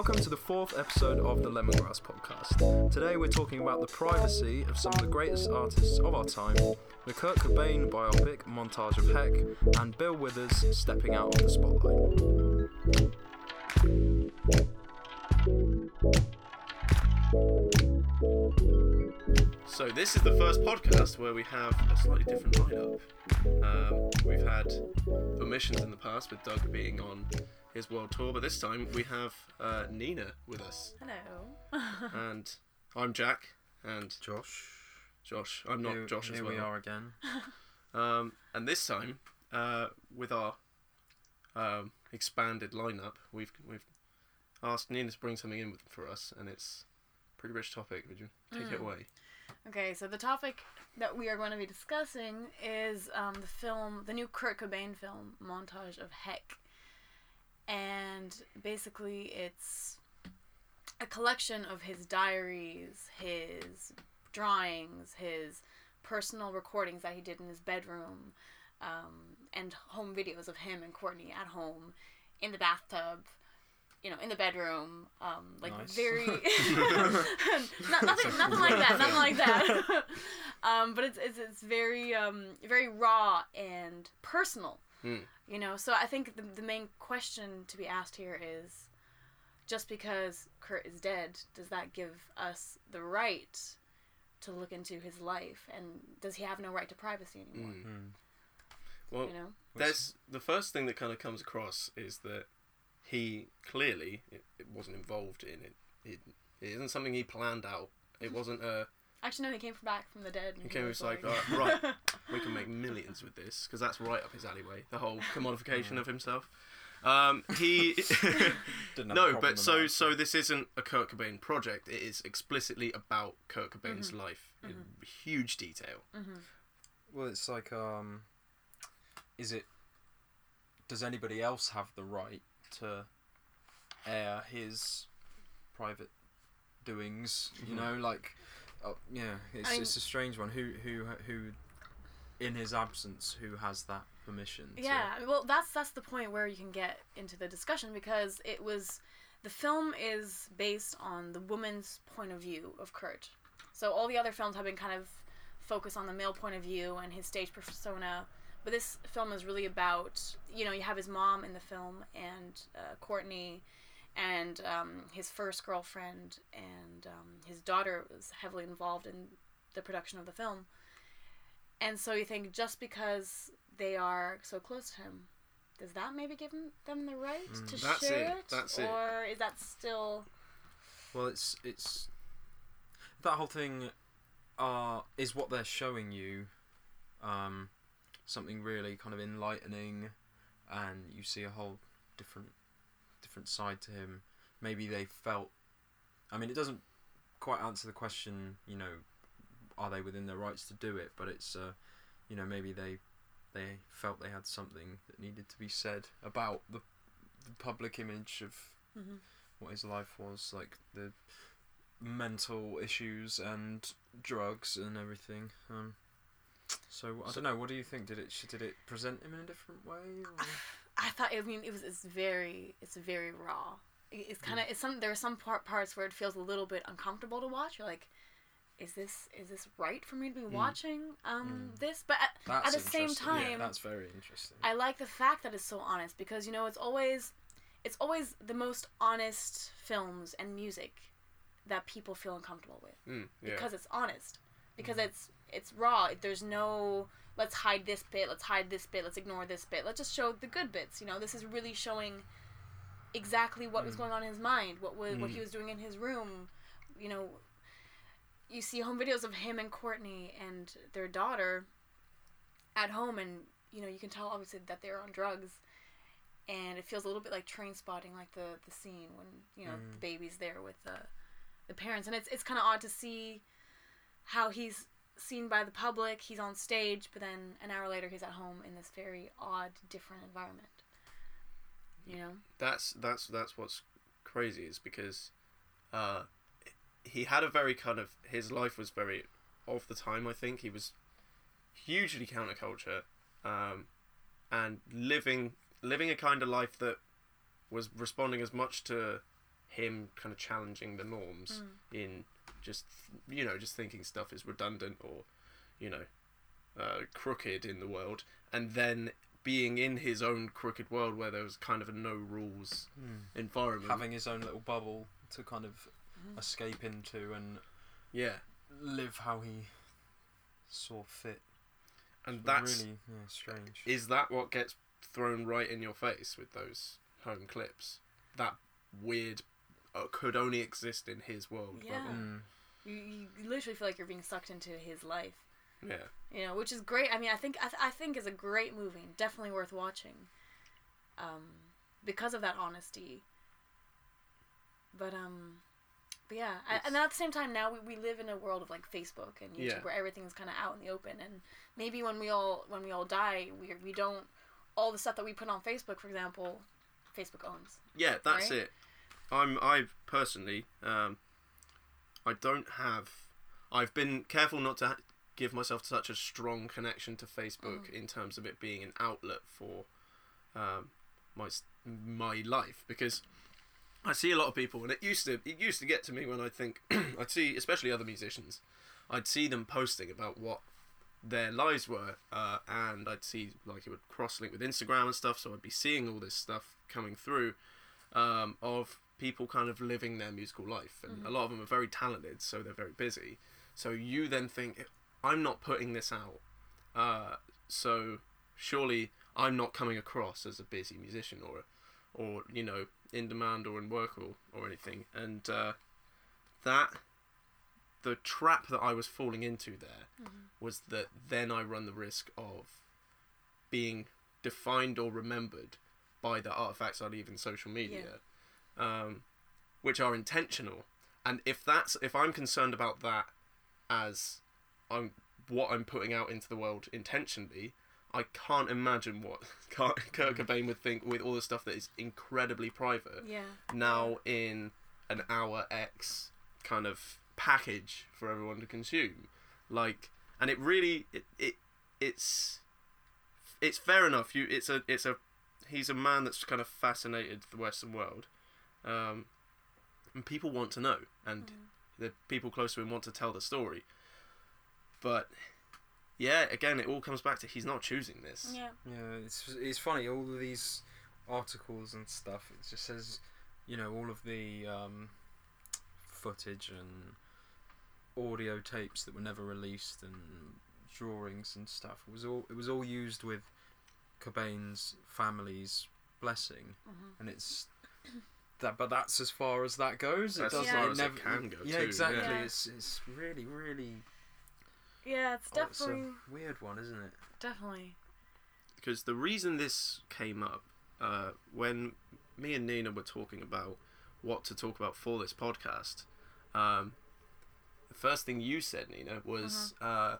Welcome to the fourth episode of the Lemongrass podcast. Today we're talking about the privacy of some of the greatest artists of our time, the Kurt Cobain biopic Montage of Heck, and Bill Withers stepping out of the spotlight. So this is the first podcast where we have a slightly different lineup. Um, we've had omissions in the past with Doug being on his world tour, but this time we have uh, Nina with us, Hello. and I'm Jack, and Josh. Josh. I'm not here, Josh here as well. we are again. Um, and this time, uh, with our um, expanded lineup, we've we've asked Nina to bring something in with, for us, and it's a pretty rich topic. Would you take it Mm. away? Okay, so the topic that we are going to be discussing is um, the film, the new Kurt Cobain film, Montage of Heck. And basically, it's a collection of his diaries, his drawings, his personal recordings that he did in his bedroom, um, and home videos of him and Courtney at home, in the bathtub, you know, in the bedroom, um, like Nice. very, not, nothing, nothing like that, nothing like that. um, but it's, it's it's very um, very raw and personal, Hmm. you know. So I think the the main question to be asked here is, just because Kurt is dead, does that give us the right to look into his life, and does he have no right to privacy anymore? Mm. Hmm. Well, You know. there's the first thing that kind of comes across is that he clearly it, it wasn't involved in it. it. It isn't something he planned out. It wasn't a Actually, no, he came from back from the dead. and He came, was like, "Oh, right, we can make millions with this because that's right up his alleyway. The whole commodification of himself. Um, he Didn't no, but so that. so this isn't a Kurt Cobain project. It is explicitly about Kurt Cobain's life in huge detail. Well, it's like, um, is it? Does anybody else have the right to air his private doings? You know, like, oh, yeah, it's I mean- it's a strange one. Who who who, in his absence, who has that permission? to- Yeah, well, that's that's the point where you can get into the discussion because it was the film is based on the woman's point of view of Kurt. So all the other films have been kind of focused on the male point of view and his stage persona, but this film is really about you know you have his mom in the film and uh, Courtney and um, his first girlfriend and um, his daughter was heavily involved in the production of the film. And so you think just because they are so close to him, does that maybe give them, the right to Mm. That's share it, it? that's it. or is that still Well, it's it's that whole thing uh, is what they're showing you. Um, something really kind of enlightening, and you see a whole different different side to him. Maybe they felt. I mean, it doesn't quite answer the question. You know, are they within their rights to do it? But it's uh, you know, maybe they they felt they had something that needed to be said about the the public image of Mhm. what his life was, like the mental issues and drugs and everything. Um, so I don't know. What do you think? Did it did it present him in a different way? I thought I mean it was it's very it's very raw. It- It's Mm. kind of it's some there are some part, parts where it feels a little bit uncomfortable to watch. You're like, is this is this right for me to be watching um this? But at, at the same interesting. Yeah, time, that's very interesting. I like the fact that it's so honest because you know it's always it's always the most honest films and music that people feel uncomfortable with Mm, yeah. because it's honest because it's it's raw. There's no let's hide this bit let's hide this bit let's ignore this bit. Let's just show the good bits you know? This is really showing exactly what was mm. going on in his mind what was what he mm. was doing in his room. You know you see home videos of him and Courtney and their daughter at home and you know you can tell obviously that they're on drugs. And it feels a little bit like Trainspotting like the the scene when you know mm. the baby's there with the the parents. And it's it's kind of odd to see how he's seen by the public he's on stage but then an hour later he's at home in this very odd different environment you know that's that's that's what's crazy is because uh, he had a very kind of his life was very of the time. I think he was hugely counterculture, um, and living living a kind of life that was responding as much to him kind of challenging the norms in just you know just thinking stuff is redundant or you know uh, crooked in the world, and then being in his own crooked world where there was kind of a no rules environment. having his own little bubble to kind of Mm-hmm. escape into and yeah, live how he saw fit. and It's that's really yeah, strange. is that what gets thrown right in your face with those home clips? That weird could only exist in his world. Yeah. Mm. You, you literally feel like you're being sucked into his life. Yeah. you know, which is great. I mean, I think I, th- I think is a great movie, definitely worth watching, um, because of that honesty. But um, but yeah, I, and then at the same time, now we, we live in a world of like Facebook and YouTube Yeah. where everything's kind of out in the open, and maybe when we all when we all die, we we don't all the stuff that we put on Facebook, for example, Facebook owns. Yeah, that's Right? it. I'm I personally um I don't have I've been careful not to ha- give myself such a strong connection to Facebook in terms of it being an outlet for um my my life because I see a lot of people and it used to it used to get to me when I think I'd see especially other musicians I'd see them posting about what their lives were uh, and I'd see like it would cross link with Instagram and stuff so I'd be seeing all this stuff coming through um, of people kind of living their musical life, and a lot of them are very talented, so they're very busy. So you then think, I'm not putting this out, uh, so surely I'm not coming across as a busy musician or, or you know, in demand or in work or, or anything, and uh, that the trap that I was falling into there was that then I run the risk of being defined or remembered by the artifacts I leave in social media, um, which are intentional. And if that's if I'm concerned about that as I'm what I'm putting out into the world intentionally, I can't imagine what Kurt Kurt Cobain would think with all the stuff that is incredibly private Yeah. now in an hour X kind of package for everyone to consume. Like, and it really it, it it's it's fair enough. You it's a it's a he's a man that's kind of fascinated the Western world, um, and people want to know, and the people close to him want to tell the story. But yeah, again, it all comes back to he's not choosing this. Yeah. Yeah, it's it's funny. All of these articles and stuff. It just says, you know, all of the um, footage and audio tapes that were never released and drawings and stuff. It was all it was all used with Cobain's family's blessing, Mhm. and it's that. But that's as far as that goes. That's it as doesn't. far it as it never, can go Yeah, too, exactly. yeah. It's it's really really. Yeah, it's oh, it's definitely a weird one, isn't it? definitely. because the reason this came up uh, when me and Nina were talking about what to talk about for this podcast, um, the first thing you said, Nina, was uh,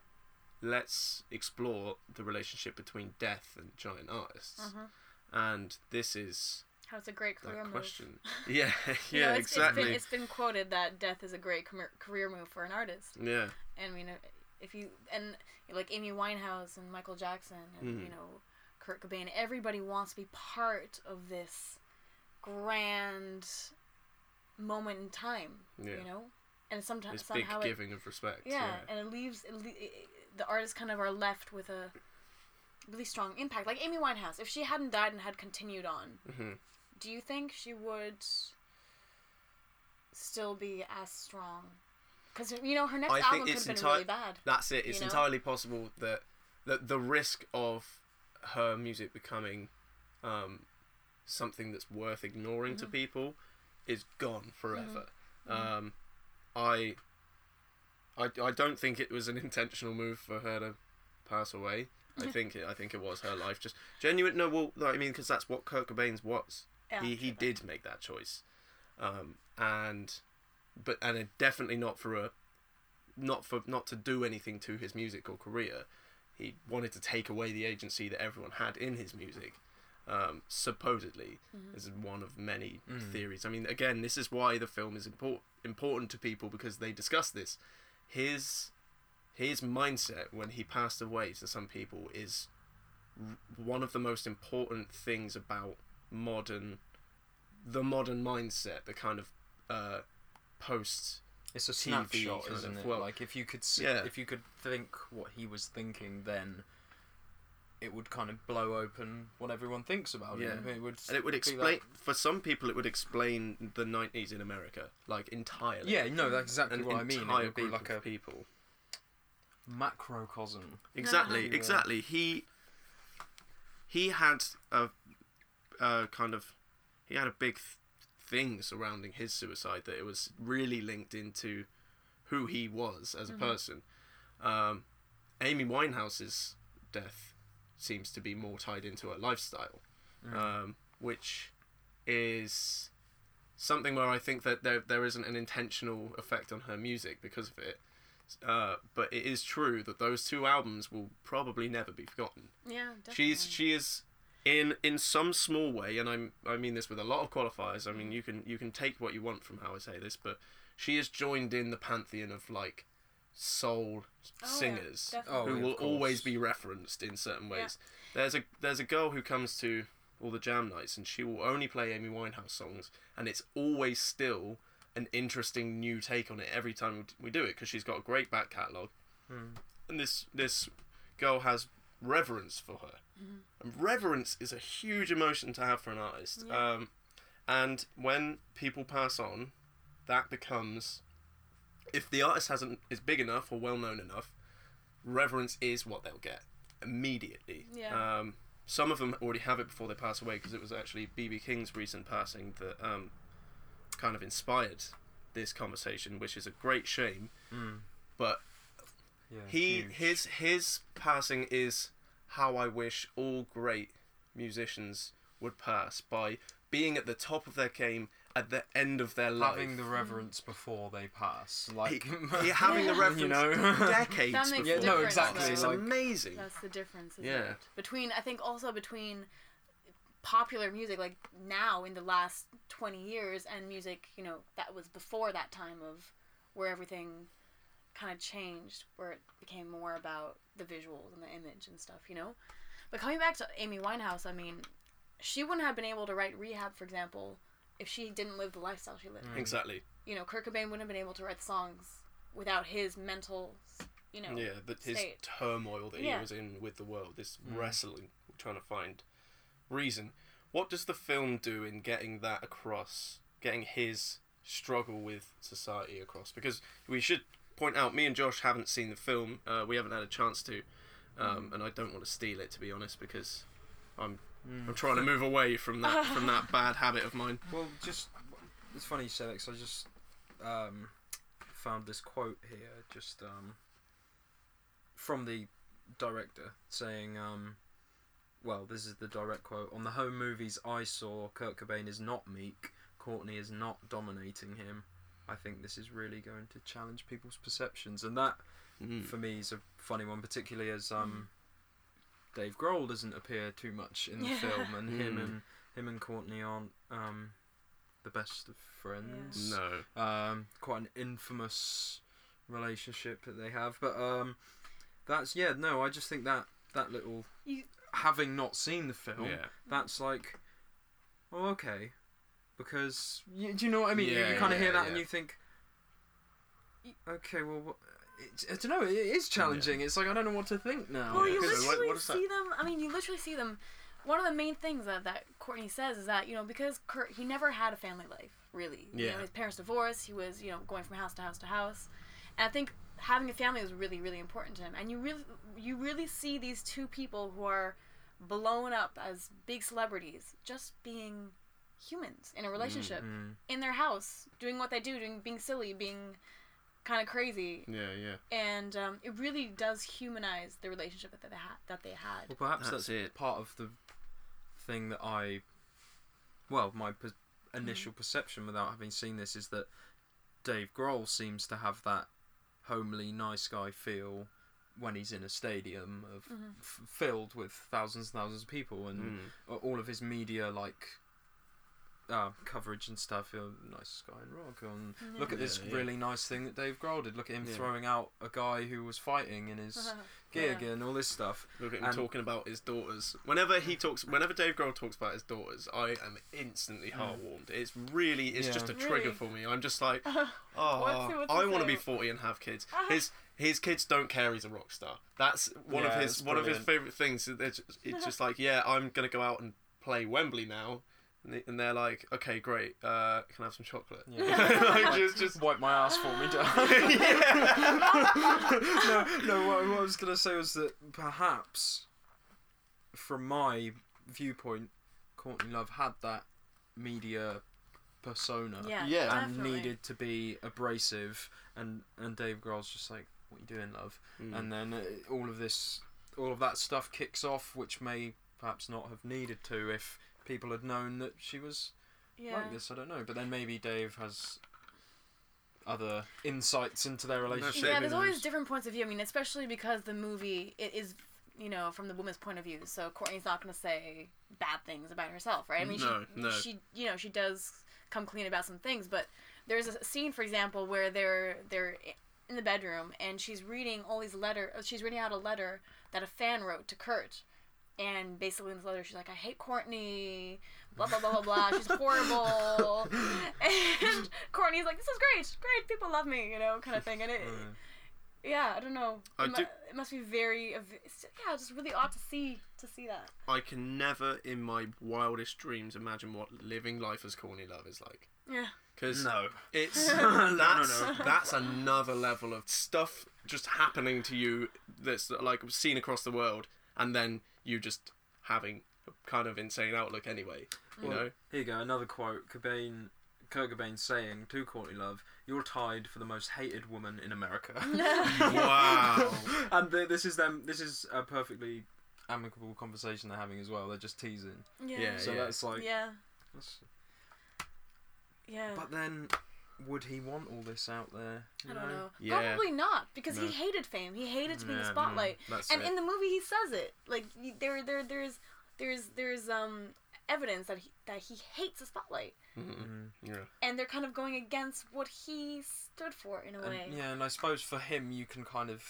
let's explore the relationship between death and giant artists, Mhm. and this is How it's a great career move. question. Yeah, You yeah, know, it's, exactly. It's been, it's been quoted that death is a great career career move for an artist. yeah, And I mean, if you and like Amy Winehouse and Michael Jackson and Mhm. you know Kurt Cobain, everybody wants to be part of this grand moment in time. Yeah. You know, and sometimes this big somehow it, giving of respect. yeah, and it leaves it, it, the artists kind of are left with a really strong impact. Like Amy Winehouse, if she hadn't died and had continued on, hmm do you think she would still be as strong? Because you know her next I album could have been enti- really bad. That's it. It's You know? entirely possible that, that the risk of her music becoming um, something that's worth ignoring to Mhm. people is gone forever. Mhm. Um, I, I, I don't think it was an intentional move for her to pass away. I think it, I think it was her life. Just genuine. No, well, I mean, because that's what Kurt Cobain's was. Yeah, he he did make that choice, um, and but and it definitely not for a not for not to do anything to his music or career. He wanted to take away the agency that everyone had in his music. Um, supposedly, Mhm. this is one of many Mm. theories. I mean, again, this is why the film is important important to people because they discuss this. His his mindset when he passed away to some people is r- one of the most important things about modern the modern mindset the kind of uh, post. It's a TV snapshot, kind isn't it? well, like if you could see, yeah. if you could think what he was thinking then, it would kind of blow open what everyone thinks about Yeah. him. It would, And it would explain like- for some people. It would explain the '90s in America, like entirely. yeah, no, that's exactly An what I mean. It entire would be group like of a people. macrocosm. Exactly, Yeah. exactly. He he had a, a kind of he had a big th- thing surrounding his suicide that it was really linked into who he was as a person. Um, Amy Winehouse's death seems to be more tied into her lifestyle, um, which is something where I think that there there isn't an intentional effect on her music because of it. Uh, but it is true that those two albums will probably never be forgotten. Yeah, definitely. She's she is in in some small way, and I'm I mean this with a lot of qualifiers. I mean you can you can take what you want from how I say this, but she is joined in the pantheon of like soul Oh, singers definitely. Oh, who yeah, will always be referenced in certain Yeah. ways. There's a there's a girl who comes to all the jam nights and she will only play Amy Winehouse songs, and it's always still an interesting new take on it every time we we do it because she's got a great back catalogue, Hmm. and this this girl has reverence for her. And reverence is a huge emotion to have for an artist. Yeah. Um, and when people pass on, that becomes if the artist hasn't is big enough or well known enough, reverence is what they'll get immediately. Yeah. Um, some of them already have it before they pass away because it was actually BB King's recent passing that um, kind of inspired this conversation, which is a great shame. Mm. But Yeah, he huge. his his passing is how I wish all great musicians would pass by being at the top of their game at the end of their life. having the reverence before they pass, like he, he having the reverence, You know? decades That makes before. Yeah, no, exactly, though. It's like- amazing. That's the difference, isn't Yeah. it? Between I think also between popular music like now in the last 20 years and music, you know, that was before that time of where everything kind of changed where it became more about the visuals and the image and stuff, you know? But coming back to Amy Winehouse, I mean, she wouldn't have been able to write Rehab, for example, if she didn't live the lifestyle she lived. Exactly. You know, Kurt Cobain wouldn't have been able to write songs without his mental, you know, Yeah, that his state. turmoil that Yeah. he was in with the world, this Mm. wrestling, trying to find reason. What does the film do in getting that across, getting his struggle with society across? Because we should point out, me and Josh haven't seen the film. Uh, we haven't had a chance to, um, and I don't want to steal it to be honest, because I'm Mm. I'm trying to move away from that from that bad habit of mine. Well, just it's funny you say that 'cause I just um, found this quote here, just um, from the director saying, um, "Well, this is the direct quote on the home movies I saw. Kurt Cobain is not meek. Courtney is not dominating him. I think this is really going to challenge people's perceptions, and that Mm. for me is a funny one, particularly as um, Dave Grohl doesn't appear too much in the Yeah. film, and him Mm. and him and Courtney aren't um, the best of friends. No. Um, quite an infamous relationship that they have, but um, that's yeah. No, I just think that that little You- having not seen the film, Yeah. that's like, oh okay, because you, do you know what I mean? You- Yeah, you kind of hear yeah, that and you think, okay, well, what, it's, I don't know. It is challenging. It's like I don't know what to think now. Well, you Yeah, 'cause what- literally what is see them. I mean, you literally see them. One of the main things that, that Courtney says is that you know because Kurt he never had a family life really. You Yeah. know, his parents divorced. He was you know going from house to house to house, and I think having a family was really really important to him. And you really you really see these two people who are blown up as big celebrities just being humans in a relationship Mm. in their house doing what they do doing being silly being kind of crazy Yeah, yeah. and um, it really does humanize the relationship that they had. That they had. Well, perhaps That's that's, it. part of the thing that I, well, my per- initial perception without having seen this is that Dave Grohl seems to have that homely, nice guy feel when he's in a stadium of Mhm. f- filled with thousands and thousands of people, and Mm. all of his media like uh, coverage and stuff. You know, nice guy in rock. And look at this Yeah, yeah. really nice thing that Dave Grohl did. Look at him Yeah. throwing out a guy who was fighting in his gig Yeah. and all this stuff. Look at him And- talking about his daughters. Whenever he talks, whenever Dave Grohl talks about his daughters, I am instantly heartwarmed. It's really, it's Yeah. just a Really? trigger for me. I'm just like, What's oh, what's I want to be 40 and have kids. His his kids don't care he's a rock star. That's one Yeah, of his it's one of his favorite things. It's just, it's just like, yeah, I'm gonna go out and play Wembley now. And they- And they're like, okay, great. Uh, can I have some chocolate? Yeah. like, just, just Wipe my ass for me, Dad. no, no. What, what I was gonna say was that perhaps, from my viewpoint, Courtney Love had that media persona Yeah, Yeah. and definitely. needed to be abrasive, and and Dave Grohl's just like, "What you doing, love?" Mm. And then uh, all of this, all of that stuff kicks off, which may perhaps not have needed to if people had known that she was Yeah. like this. I don't know, but then maybe Dave has other insights into their relationship. yeah, there's always different points of view. I mean, especially because the movie it is, you know, from the woman's point of view. So Courtney's not going to say bad things about herself, right? I mean, No, she, no. she, you know, she does come clean about some things, but there's a scene, for example, where they're they're in the bedroom and she's reading all these letter. uh, She's reading out a letter that a fan wrote to Kurt. And basically in this letter, she's like, "I hate Courtney, blah blah blah blah blah. She's horrible." and Courtney's like, "This is great, great. People love me, you know, kind of thing." And it, yeah, I don't know. I it, mu- do- it must be very, yeah, just really odd to see to see that. I can never, in my wildest dreams, imagine what living life as Courtney Love is like. Yeah, Because no. it's No, no, that's no. that's another level of stuff just happening to you that's like seen across the world, and then you just having a kind of insane outlook anyway. You Well, know, Here you go, another quote. Cobain, Kurt Cobain saying to Courtney Love, "You're tied for the most hated woman in America." wow. and th- this is them. This is a perfectly amicable conversation they're having as well. They're just teasing. yeah, Yeah, So that's like. yeah, that's- yeah. But then, would he want all this out there? I don't know. Yeah. Probably not because No. he hated fame. He hated to be in the spotlight. That's and it. in the movie, he says it. Like there, there, there's, there's, there's um evidence that he that he hates the spotlight, Mhm. Mm. Yeah. and they're kind of going against what he stood for in a way. And, yeah, and I suppose for him, you can kind of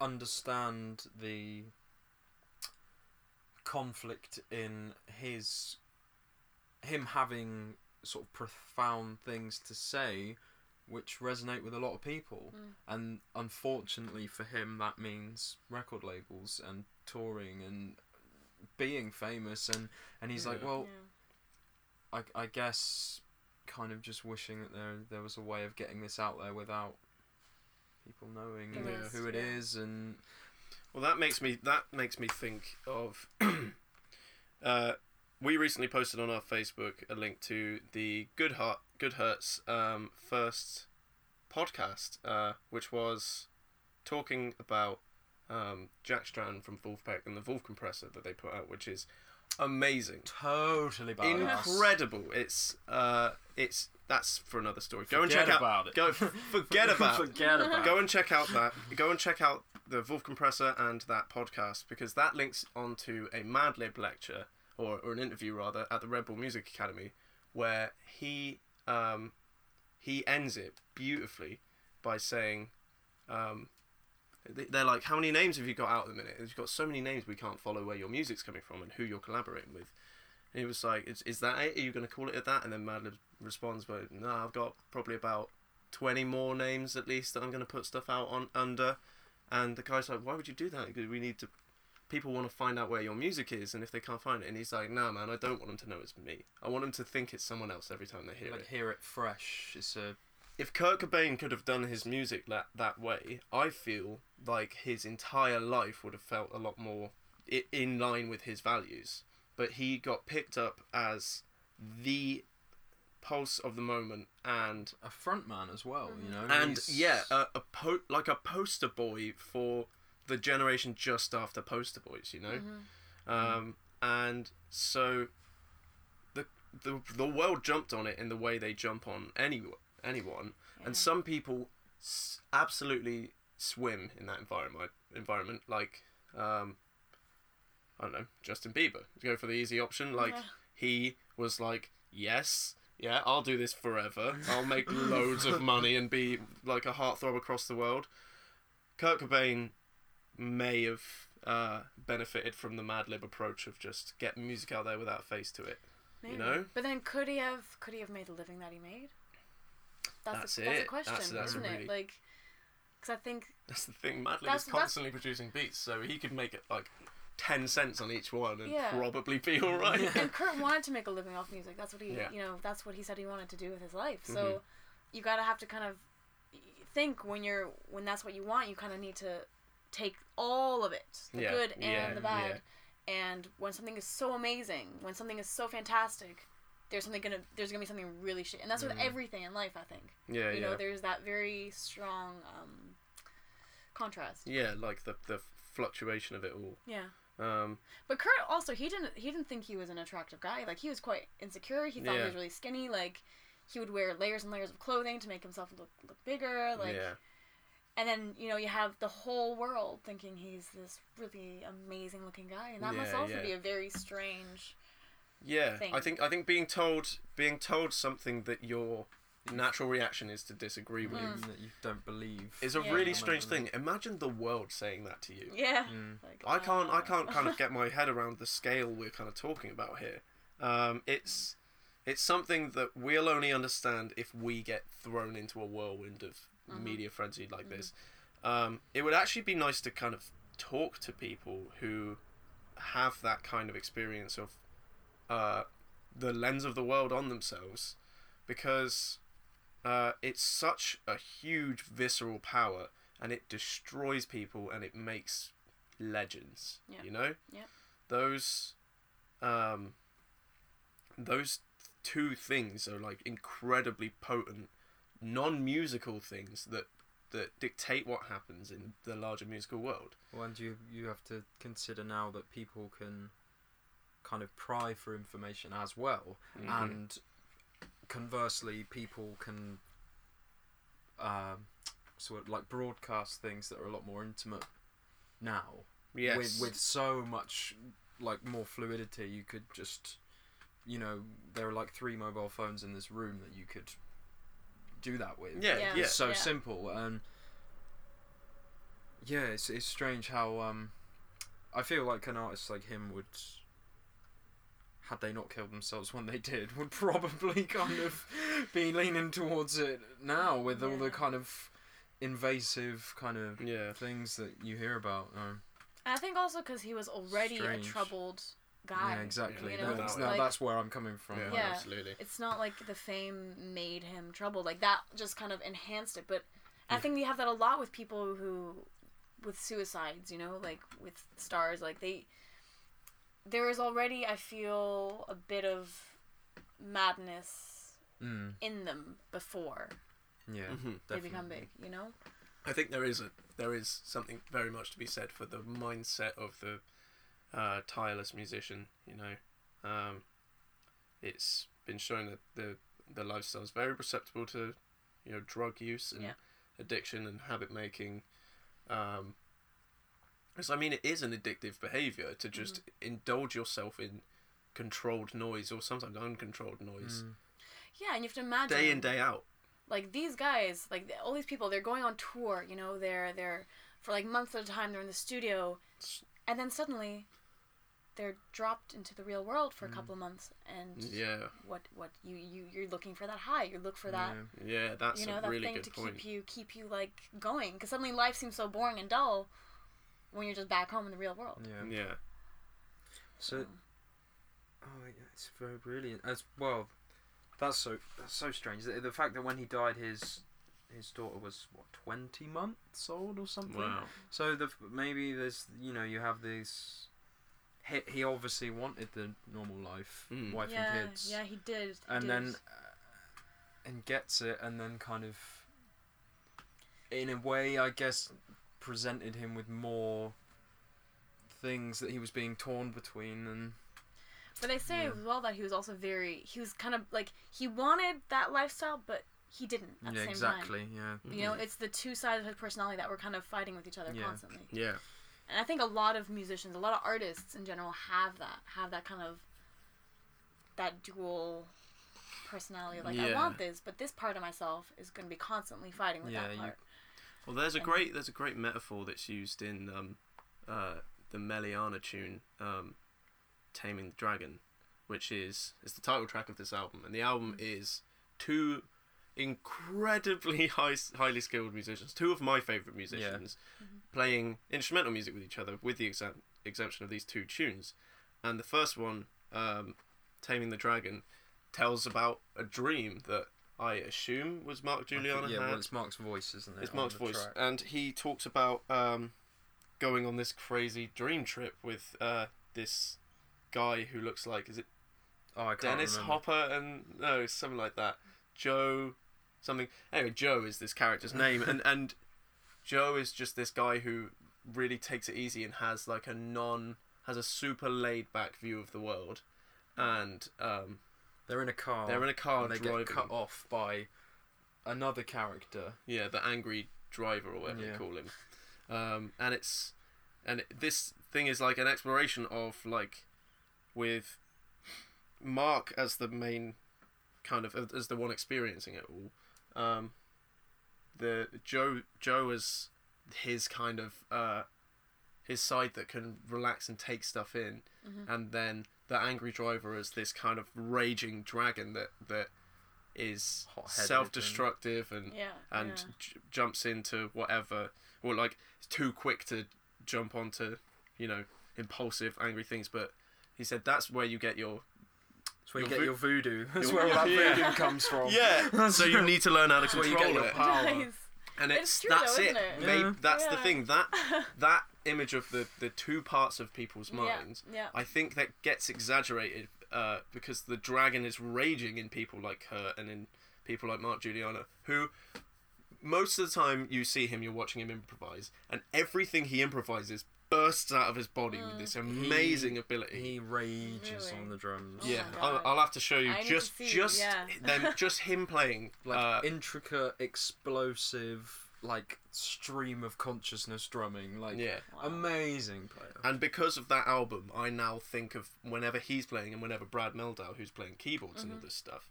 understand the conflict in his him having sort of profound things to say which resonate with a lot of people Mm. and unfortunately for him that means record labels and touring and being famous and and he's like well Yeah. I, I guess kind of just wishing that there there was a way of getting this out there without people knowing The who- rest, who it yeah. is and Well, that makes me that makes me think of. uh, we recently posted on our Facebook a link to the Good Heart Goodhertz um, first podcast, uh, which was talking about um, Jack Stratton from Vulfpeck and the Vulf compressor that they put out, which is amazing, totally badass. incredible. It's uh, it's that's for another story. Go and check out. about it. Go forget about. it forget about go and check out that go and check out the Vulf Compressor and that podcast because that links onto a Madlib lecture or, or an interview rather at the Red Bull Music Academy where he um, he ends it beautifully by saying um, they- they're like how many names have you got out at the minute you've got so many names we can't follow where your music's coming from and who you're collaborating with and he was like is, is that it are you going to call it at that and then Madlib responds but no I've got probably about 20 more names at least that I'm going to put stuff out on under. And the guy's like, why would you do that? Because we need to. People want to find out where your music is, and if they can't find it, and he's like, "No, man, I don't want them to know it's me. I want them to think it's someone else every time they hear like it." hear it fresh it's a If Kurt Cobain could have done his music that that way, I feel like his entire life would have felt a lot more in line with his values. But he got picked up as the pulse of the moment and a front man as well you know and He's- yeah, a, a po- like a poster boy for the generation just after poster boys, you know. Mhm. Um, and so the the the world jumped on it in the way they jump on any anyone, Yeah. and some people s- absolutely swim in that environment. Environment like, um, I don't know, Justin Bieber. Go for the easy option, like Yeah. he was like, yes, yeah, I'll do this forever. I'll make loads of money and be like a heartthrob across the world. Kurt Cobain may have uh, benefited from the Madlib approach of just get music out there without a face to it. Maybe. know? But then could he have could he have made the living that he made? That's That's a, that's a question, That's- that's isn't really- it? Like, because I think That's the thing. Madlib That's- is constantly producing beats, so he could make it like ten cents on each one and Yeah. probably be all right. and Kurt wanted to make a living off music. That's what he, Yeah. you know, that's what he said he wanted to do with his life. So Mhm. you gotta have to kind of think when you're when that's what you want. You kind of need to take all of it, the Yeah, good and yeah, the bad. And when something is so amazing, when something is so fantastic, there's something gonna there's gonna be something really shit, and that's with Mm. everything in life. I think yeah, you yeah. know there's that very strong um, contrast. yeah, like the the fluctuation of it all. Yeah. Um, But Kurt also he didn't he didn't think he was an attractive guy. Like he was quite insecure. He thought he was really skinny. Like he would wear layers and layers of clothing to make himself look look bigger. Like yeah, and then you know you have the whole world thinking he's this really amazing looking guy, and that must also yeah. be a very strange. yeah. thing. I think I think being told being told something that your natural reaction is to disagree with Mm. that you don't believe. is a Yeah. really strange thing. Imagine the world saying that to you. Yeah. Mm. Like, I can't I uh, can't kind of get my head around the scale we're kind of talking about here. Um, it's it's something that we'll only understand if we get thrown into a whirlwind of Mhm. media frenzy like this. Um, it would actually be nice to kind of talk to people who have that kind of experience of uh, the lens of the world on themselves, because uh, it's such a huge visceral power and it destroys people and it makes legends. Yeah. You know, Yeah. those um, those two things are like incredibly potent, non-musical things that that dictate what happens in the larger musical world. Well, and you you have to consider now that people can kind of pry for information as well, Mhm. and conversely, people can um, sort of like broadcast things that are a lot more intimate now. yes, With with so much like more fluidity, you could just, you know, there are like three mobile phones in this room that you could do that with. yeah, Yeah. yeah, It's so Yeah. simple and yeah it's, it's strange how um i feel like an artist like him would had they not killed themselves when they did would probably kind of be leaning towards it now with all the kind of invasive kind of yeah. things that you hear about um, I think also because he was already Strange. a troubled guy. yeah exactly you know, that's, like- that's where i'm coming from Yeah, Yeah. absolutely. It's not like the fame made him troubled. Like that just kind of enhanced it. But I think you have that a lot with people who, with suicides. You know, like with stars. Like they, there is already I feel a bit of madness mm, in them before yeah Mhm. they become big. You know. I think there is a there is something very much to be said for the mindset of the uh, tireless musician. You know, um, it's been shown that the the lifestyle is very susceptible to you know drug use and Yeah. addiction and habit making. Um, because I mean, it is an addictive behavior to just indulge yourself in controlled noise or sometimes uncontrolled noise Mm. Yeah, and you have to imagine day in day out. like these guys, like all these people, they're going on tour. You know, they're they're for like months at a time. They're in the studio, and then suddenly, they're dropped into the real world for a Mm. couple of months. And Yeah, what what you you you're looking for that high. You look for that. Yeah. yeah, that's you know a that really thing good to point. keep you keep you like going because suddenly life seems so boring and dull when you're just back home in the real world. yeah Yeah. So, oh, yeah, it's very brilliant. As well, that's so that's so strange. The, the fact that when he died, his his daughter was what twenty months old or something. Wow. So the maybe there's you know you have these. He, he obviously wanted the normal life, Mm. wife yeah, and kids, yeah, he did. he and did. then uh, and gets it, and then kind of in a way, I guess, presented him with more things that he was being torn between, and But they say Yeah. as well that he was also very he was kind of like he wanted that lifestyle, but he didn't at yeah, the same time. exactly, yeah. You know, it's the two sides of his personality that were kind of fighting with each other Yeah. constantly. Yeah. And I think a lot of musicians, a lot of artists in general have that, have that kind of that dual personality. Like I want this, but this part of myself is going to be constantly fighting with Yeah, that you- part. Well, there's a And- great there's a great metaphor that's used in um, uh, the Mehliana tune, um, "Taming the Dragon," which is is the title track of this album, and the album is two incredibly high, highly skilled musicians, two of my favorite musicians, playing instrumental music with each other, with the exam- exemption of these two tunes. And the first one, um, "Taming the Dragon," tells about a dream that I assume was Mark I Guiliana yeah, had. well, it's Mark's voice, isn't it? It's Mark's voice, track? and he talks about um, going on this crazy dream trip with uh, this guy who looks like is it Oh, I can't Dennis remember. Hopper and no something like that. Joe something. Anyway, Joe is this character's name, and and Joe is just this guy who really takes it easy and has like a non has a super laid back view of the world, and um, They're in a car. they're in a car and they driving. get cut off by another character. Yeah, the angry driver or whatever Yeah. they call him. Um, and it's and it, this thing is like an exploration of like with Mark as the main kind of as the one experiencing it all. Um, the Joe Joe as his kind of uh, his side that can relax and take stuff in, Mhm. and then the angry driver is this kind of raging dragon that that is Hot-headed self-destructive and Yeah. and yeah. j- jumps into whatever or like too quick to jump onto you know impulsive angry things but he said that's where you get your That's where you Your get vo- your voodoo. That's where all that voodoo comes from. yeah so you need to learn how to That's where you control get your it power. Nice. and It's it's, true that's though, it, isn't it? They- Yeah. that's the Yeah. thing that that image of the the two parts of people's minds Yeah. yeah. I think that gets exaggerated uh, because the dragon is raging in people like her and in people like Mark Guiliana, who most of the time you see him, you're watching him improvise, and everything he improvises bursts out of his body with this amazing ability. He rages Really? on the drums. Oh yeah, my I'll, I'll have to show you I just see, just yeah. then just him playing Like uh, intricate, explosive, like stream of consciousness drumming. Like yeah. Amazing player. And because of that album, I now think of whenever he's playing and whenever Brad Mehldau, who's playing keyboards and all this stuff,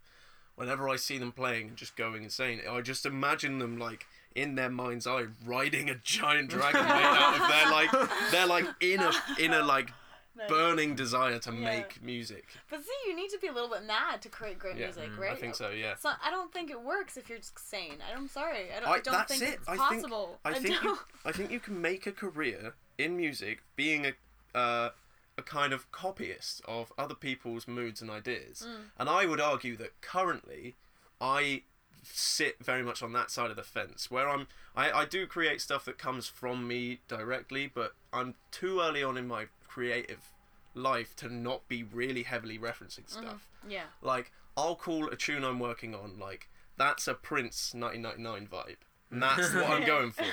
whenever I see them playing and just going insane, I just imagine them like in their mind's eye riding a giant dragon made out of their like they're like in a in a like Nice. burning desire to Yeah. make music. But see, you need to be a little bit mad to create great Yeah, music, mm, right? I think so. Yeah. So I don't think it works if you're just sane. I'm sorry. I don't, I- I, don't that's think it. it's I think- possible. I think you, I think you can make a career in music being a uh, a kind of copyist of other people's moods and ideas. Mm. And I would argue that currently I sit very much on that side of the fence where I'm I, I do create stuff that comes from me directly, but I'm too early on in my creative life to not be really heavily referencing stuff. yeah. Like I'll call a tune I'm working on like that's a Prince 1999 vibe. And that's what I'm going for.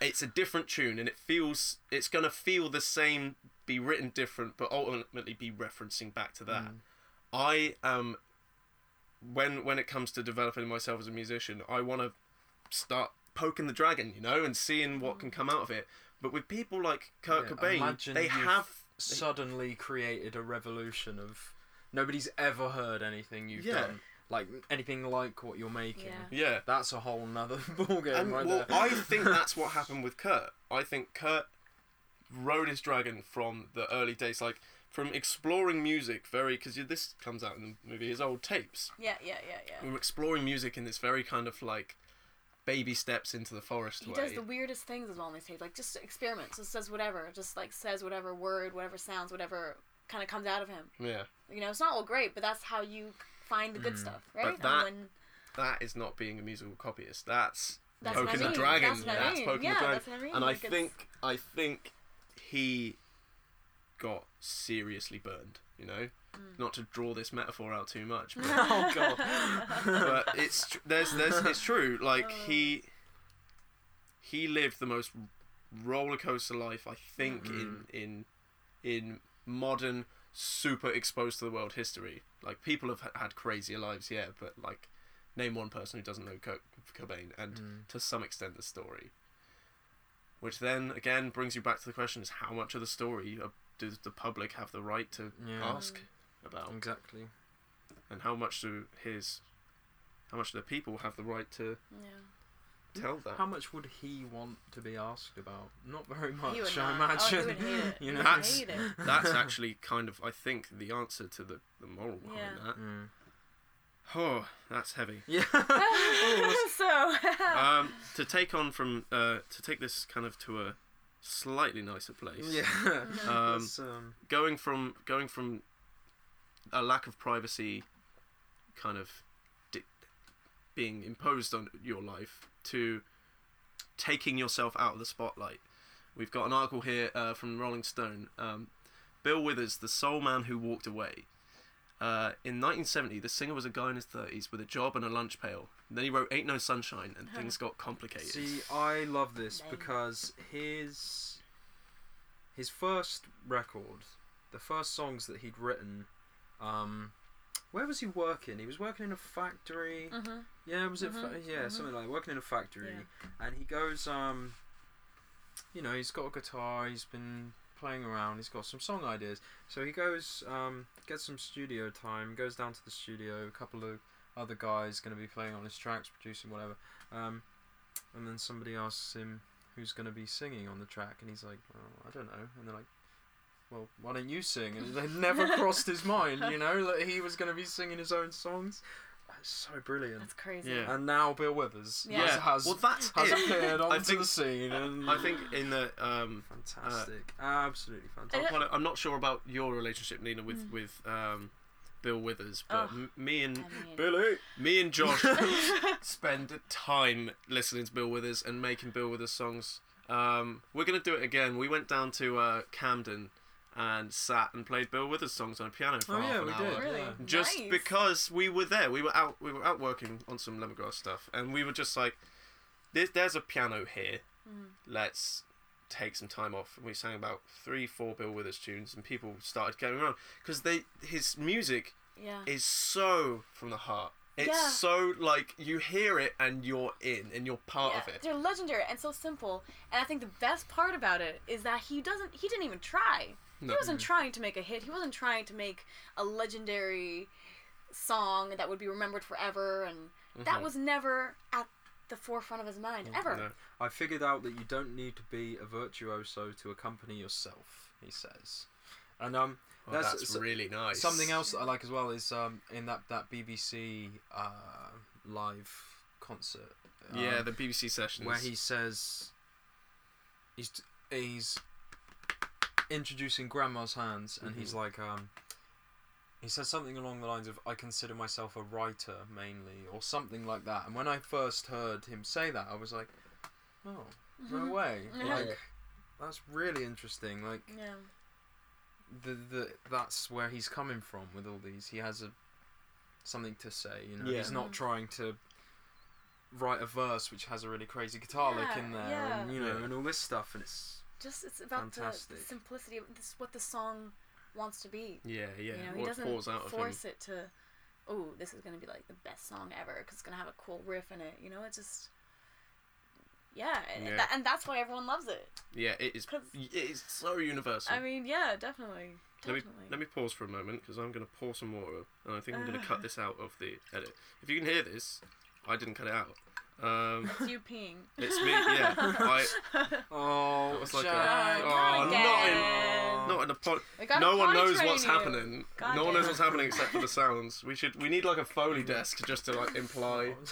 It's a different tune and it feels it's going to feel the same be written different but ultimately be referencing back to that. I um when when it comes to developing myself as a musician, I want to start poking the dragon, you know, and seeing what can come out of it. But with people like Kurt Yeah, Cobain, they you've have Suddenly created a revolution of nobody's ever heard anything you've Yeah. done, like anything like what you're making. Yeah. yeah. That's a whole nother ballgame And, right well, there. I think that's what happened with Kurt. I think Kurt rode his dragon from the early days, like from exploring music very because this comes out in the movie. His old tapes. Yeah, yeah, yeah, yeah. We were exploring music in this very kind of like baby steps into the forest He way. does the weirdest things as well on these tapes. Like just experiments. Just says whatever. Just like says whatever word, whatever sounds, whatever kind of comes out of him. yeah, You know, it's not all great, but that's how you find the good stuff, right? Mm. But that- when that is not being a musical copyist. That's, That's what I poking the dragon. That's what I That's poking Yeah, the dragon. that's what I mean. And Like, I it's- think I think he got seriously burned. You know, Mm. not to draw this metaphor out too much, but oh god. but it's tr- there's there's it's true. Like Oh. he he lived the most roller coaster life I think in in in modern super exposed to the world history. Like people have had crazier lives, yeah, but like name one person who doesn't know Kurt Cobain, and Mm. to some extent the story. Which then again brings you back to the question: Is how much of the story uh, does the public have the right to Yeah. ask about? Exactly. and how much do his, how much do the people have the right to Yeah. tell that? How much would he want to be asked about? Not very much, He would I not. imagine. Oh, he would hate it. You know, That's- hate it. That's actually kind of, I think, the answer to the, the moral behind Yeah. that. Mm. Oh, that's heavy. Yeah. so. um, to take on from, uh, to take this kind of to a slightly nicer place. yeah. Um, um, going from going from a lack of privacy kind of di- being imposed on your life to taking yourself out of the spotlight. We've got an article here uh, from Rolling Stone. Um, Bill Withers, the soul man who walked away. Uh, in 1970, the singer was a guy in his 30s with a job and a lunch pail. Then he wrote "Ain't No Sunshine," and things got complicated. See, I love this because his his first record, the first songs that he'd written, um, where was he working? He was working in a factory. hmm Yeah, was it? Fa- Mhm, yeah, mhm. something like working in a factory, and he goes, um, you know, he's got a guitar. He's been playing around. He's got some song ideas. So he goes, um, gets some studio time. Goes down to the studio. A couple of other guys going to be playing on his tracks, producing whatever. Um, and then somebody asks him who's going to be singing on the track, and he's like, well, I don't know. And they're like. Well, why don't you sing? And it never crossed his mind, you know, that he was going to be singing his own songs. That's so brilliant. That's crazy. Yeah. And now Bill Withers Yeah. has, has, well, that's has it. appeared I onto think- the scene. And I think in the um, fantastic, absolutely I'm, fantastic. I'm not sure about your relationship, Nina, with Mm. with um, Bill Withers, but Oh. m- me and I mean- Billy, me and Josh spend time listening to Bill Withers and making Bill Withers songs. Um, we're gonna do it again. We went down to uh, Camden and sat and played Bill Withers songs on a piano for Oh, half yeah, an we hour. did. Really? Yeah. Just Nice. because we were there, we were out. We were out working on some lemongrass stuff, and we were just like, "There's, there's a piano here. Mm. Let's take some time off." And we sang about three, four Bill Withers tunes, and people started going around because they his music Yeah. is so from the heart. It's Yeah. so like you hear it and you're in and you're part yeah, of it. They're legendary and so simple. And I think the best part about it is that he doesn't. He didn't even try. No. He wasn't trying to make a hit. He wasn't trying to make a legendary song that would be remembered forever. And that Mhm. was never at the forefront of his mind ever. No. I figured out that you don't need to be a virtuoso to accompany yourself. He says, and um, Well, That's- that's, so- really nice. something else that I like as well is um, in that that BBC uh, live concert. Yeah, um, the BBC sessions. where he says he's he's introducing grandma's hands and he's like um he says something along the lines of i consider myself a writer mainly or something like that and when i first heard him say that i was like oh no Mhm. way Yeah. like that's really interesting like Yeah. the, the that's where he's coming from with all these he has a something to say you know Yeah. he's not trying to write a verse which has a really crazy guitar lick in there yeah. and you know Yeah. and all this stuff and it's Just it's about the, the simplicity of this, what the song wants to be. Yeah, yeah. you know, he doesn't force it to. Oh, this is gonna be like the best song ever because it's gonna have a cool riff in it. You know, it just. Yeah, and, Yeah. That, and that's why everyone loves it. Yeah, it is. It is so universal. I mean, yeah, definitely, let me let me pause for a moment because I'm going to pour some water, and I think I'm going to cut this out of the edit. If you can hear this, I didn't cut it out. Um, It's you peeing. It's me, yeah. I- oh That was like a- Oh, not not in- again. not in a pod. We gotta No one knows what's you. happening. God no one knows what's happening except for the sounds. We should. We need like a foley desk just to like imply.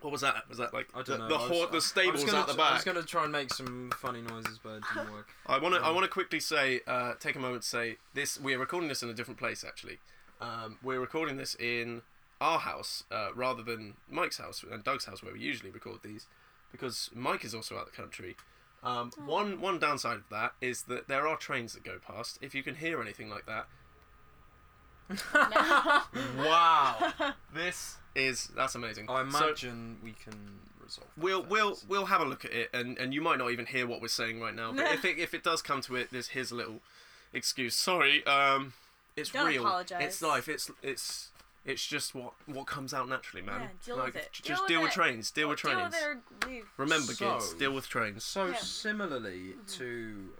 What was that? Was that like I the don't know. the, I was- hor- the I was stables gonna out the back? I was back? gonna try and make some funny noises, but it didn't work. I want to. I Um, want to quickly say, uh, take a moment to say this. We are recording this in a different place. Actually, um, we're recording this in our house uh, rather than Mike's house and Doug's house, where we usually record these, because Mike is also out of the country. Um, one one downside of that is that there are trains that go past. If you can hear anything like that, wow, this is that's amazing. I So- imagine we can resolve. that We'll we'll we'll have a look at it, and, and you might not even hear what we're saying right now. But if it if it does come to it, there's here's a little excuse. Sorry, um, it's Don't real. apologise. It's life. It's it's it's just what what comes out naturally, man. Yeah, deal like, with it. j- Deal Just with deal with it. trains. Deal with trains. Deal with it or leave. Remember, So- kids, deal with trains. So Yeah. similarly to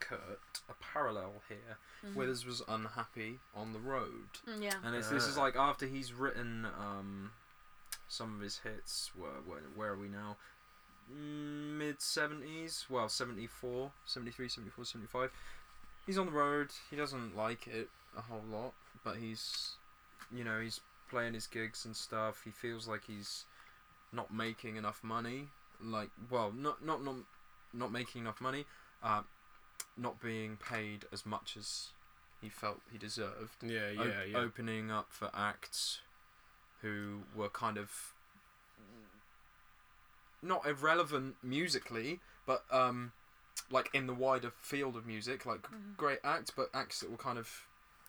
Kurt a parallel here. Mhm. Withers was unhappy on the road, Mm, yeah. and it's, this is Ah. like after he's written um, some of his hits. Where, where, where are we now? Mid 70s, well 74, 73, 74, 75. He's on the road. He doesn't like it a whole lot, but he's, you know, he's playing his gigs and stuff. He feels like he's not making enough money. Like, well, not not not not making enough money. Uh, not being paid as much as he felt he deserved. Yeah, yeah, Op- yeah. Opening up for acts who were kind of not irrelevant musically, but um, like in the wider field of music, like Mhm. great acts, but acts that were kind of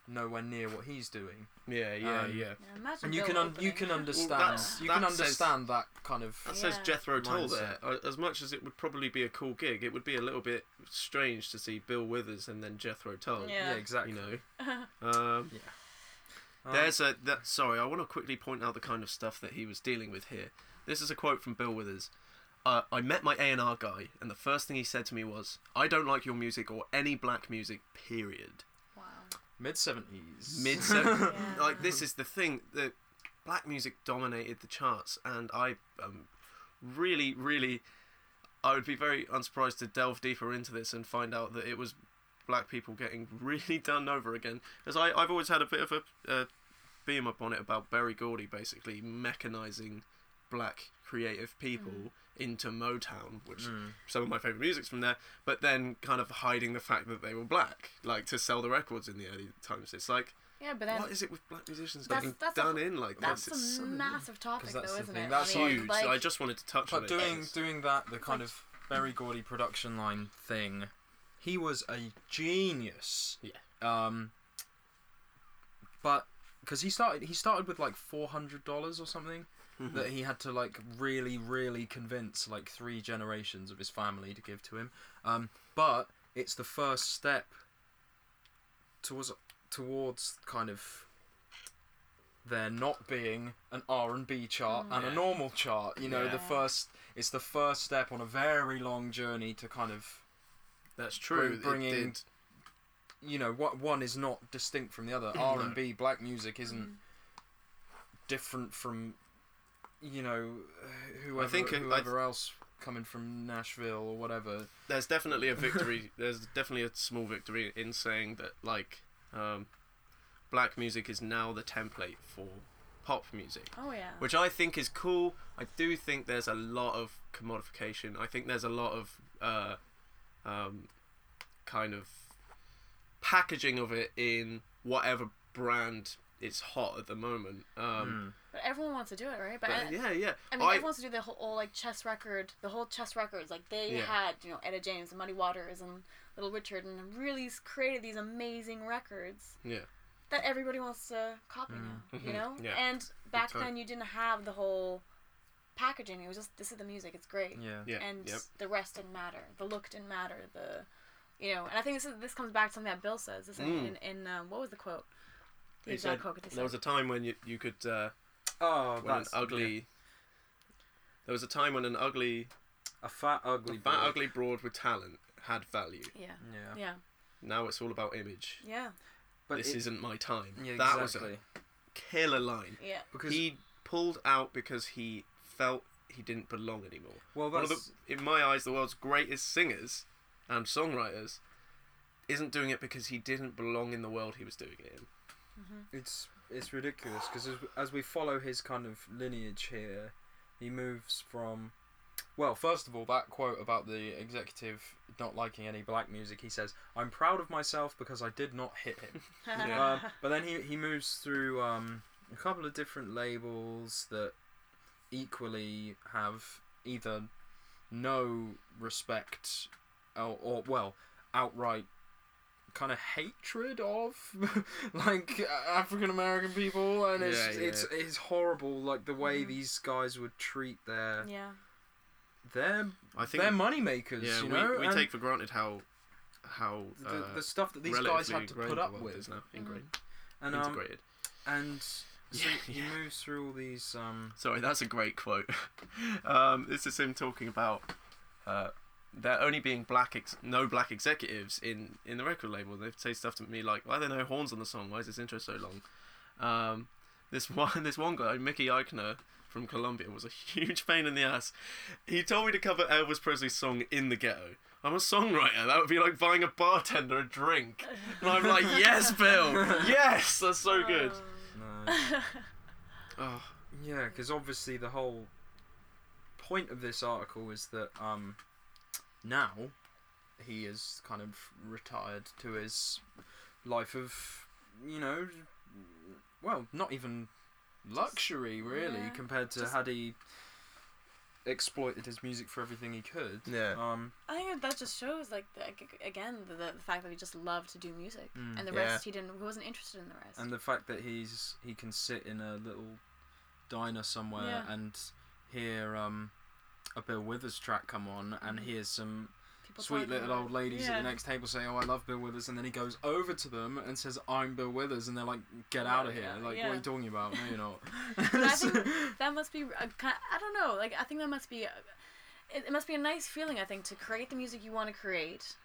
nowhere near what he's doing. yeah, yeah, um, yeah. Yeah, imagine And you Bill can un- you can understand that's- you can that says- understand that kind of That says Yeah. Jethro Tull there. As much as it would probably be a cool gig, it would be a little bit strange to see Bill Withers and then Jethro Tull. Yeah. exactly. You know. Um, Um, There's a that. Sorry, I want to quickly point out the kind of stuff that he was dealing with here. This is a quote from Bill Withers. Uh, I met my A and R guy, and the first thing he said to me was, "I don't like your music or any black music. Period." Wow. mid seventies. Mid Yeah. like this is the thing that black music dominated the charts, and I um, really, really, I would be very unsurprised to delve deeper into this and find out that it was black people getting really done over again. Because I I've always had a bit of a uh, beam up on it about Berry Gordy basically mechanizing black creative people into Motown, which Mm. some of my favorite music's from there, but then kind of hiding the fact that they were black, like to sell the records in the early times. It's like, Yeah, but then what is it with black musicians That's- getting that's a- done in like that's this? It's a so massive topic, though, isn't thing, it? that's I mean, huge. Like, I just wanted to touch on But it. doing doing that, the kind like- of very gaudy production line thing, he was a genius. Yeah. Um. But because he started, he started with like four hundred dollars or something Mhm. that he had to like really, really convince like three generations of his family to give to him. Um. But it's the first step towards towards kind of there not being an R and B chart Mm. and a normal chart. You know, the first it's the first step on a very long journey to kind of That's true. bringing- you know what one is not distinct from the other. R and B black music isn't mm, different from you know whoever think it- I whoever else coming from Nashville or whatever. There's definitely a victory. there's definitely a small victory in saying that like um, black music is now the template for pop music. oh yeah. which I think is cool. I do think there's a lot of commodification. I think there's a lot of uh, um, kind of packaging of it in whatever brand is hot at the moment. Um, But everyone wants to do it, right? But, but I, yeah, yeah. I mean, everyone wants to do the whole, whole like chess record, the whole chess records. Like they Yeah. had, you know, Etta James and Muddy Waters and Little Richard, and really created these amazing records yeah, that everybody wants to copy now. Mhm. You know, Yeah. and back then you didn't have the whole packaging. It was just this is the music. It's great. Yeah. yeah, and yep. the rest didn't matter. The look didn't matter. The, you know, and I think this is this comes back to something that Bill says. Isn't Mm. it? In, in um, what was the quote? The He exact said quote There was a time when you you could uh, Oh, when an that's ugly. There was a time when an ugly, a fat ugly, fat boy. ugly broad with talent had value. Yeah, Yeah. yeah, Now it's all about image. yeah, But this it- isn't my time. yeah, that exactly. was a killer line. yeah. because he pulled out because he felt he didn't belong anymore. well, One of that's the, in my eyes, the world's greatest singers and songwriters isn't doing it because he didn't belong in the world he was doing it in. It's it's ridiculous because as, as we follow his kind of lineage here, he moves from. Well, first of all, that quote about the executive not liking any black music, he says, "I'm proud of myself because I did not hit him." Yeah. uh, but then he he moves through um, a couple of different labels that equally have either no respect or, or well outright kind of hatred of like African American people and it's Yeah, yeah. it's it's horrible like the way Mhm. these guys would treat their yeah. their I think their money makers yeah, you we, know we and take for granted how how the, uh, the stuff that these guys had to put up with is now ingrained, and um, integrated. and so Yeah, he yeah. moves through all these um Sorry, that's a great quote. um, this is him talking about uh, there only being black ex- no black executives in in the record label. They say stuff to me like, "Why are there no horns on the song? Why is this intro so long?" Um, this one this one guy, Mickey Eichner from Columbia, was a huge pain in the ass. He told me to cover Elvis Presley's song "In the Ghetto." I'm a songwriter. That would be like buying a bartender a drink. And I'm like, yes, Bill. Yes, that's so good. No. Oh, Yeah, because obviously the whole point of this article is that um, now he is kind of retired to his life of, you know, well, not even luxury really yeah, compared to just- had he exploited his music for everything he could. Yeah. Um, I think that just shows, like, the, again, the, the fact that he just loved to do music, Mm. and the Yeah. rest he didn't. He wasn't interested in the rest. and the fact that he's he can sit in a little diner somewhere Yeah. and hear um, a Bill Withers track come on and mm. hear some People sweet little old ladies at the next table say, "Oh, I love Bill Withers," and then he goes over to them and says, "I'm Bill Withers," and they're like, "Get out of here!" yeah, Like, what are you talking about? No, you're not. I think that must be a kind. I don't know. Like I think that must be. A, it, it must be a nice feeling. I think to create the music you want to create,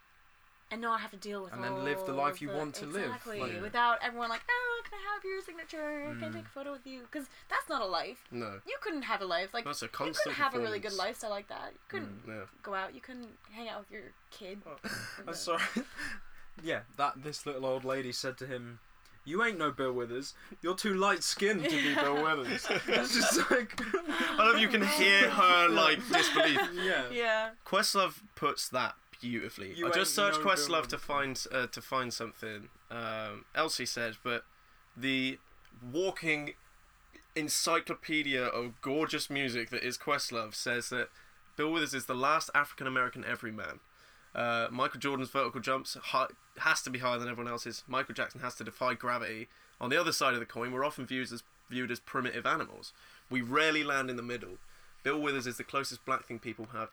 and not have to deal with. And then live the all life you the- want to live, exactly, like- without everyone like, oh, can I have your signature? Can I Mm. take a photo with you? Because that's not a life. no. You couldn't have a life like. That's a constant You couldn't have a really good lifestyle like that. You couldn't Yeah. go out. You couldn't hang out with your kid. I'm sorry. yeah, that this little old lady said to him, "You ain't no Bill Withers. You're too light skinned to be Bill Withers." It's just like, I love you can hear her like disbelief. yeah. Yeah. Questlove puts that beautifully. You I just searched no Questlove to find uh, to find something. Um, Elsie said, but the walking encyclopedia of gorgeous music that is Questlove says that Bill Withers is the last African American everyman. Uh, Michael Jordan's vertical jumps has to be higher than everyone else's. Michael Jackson has to defy gravity. On the other side of the coin, we're often viewed as viewed as primitive animals. We rarely land in the middle. Bill Withers is the closest black thing people have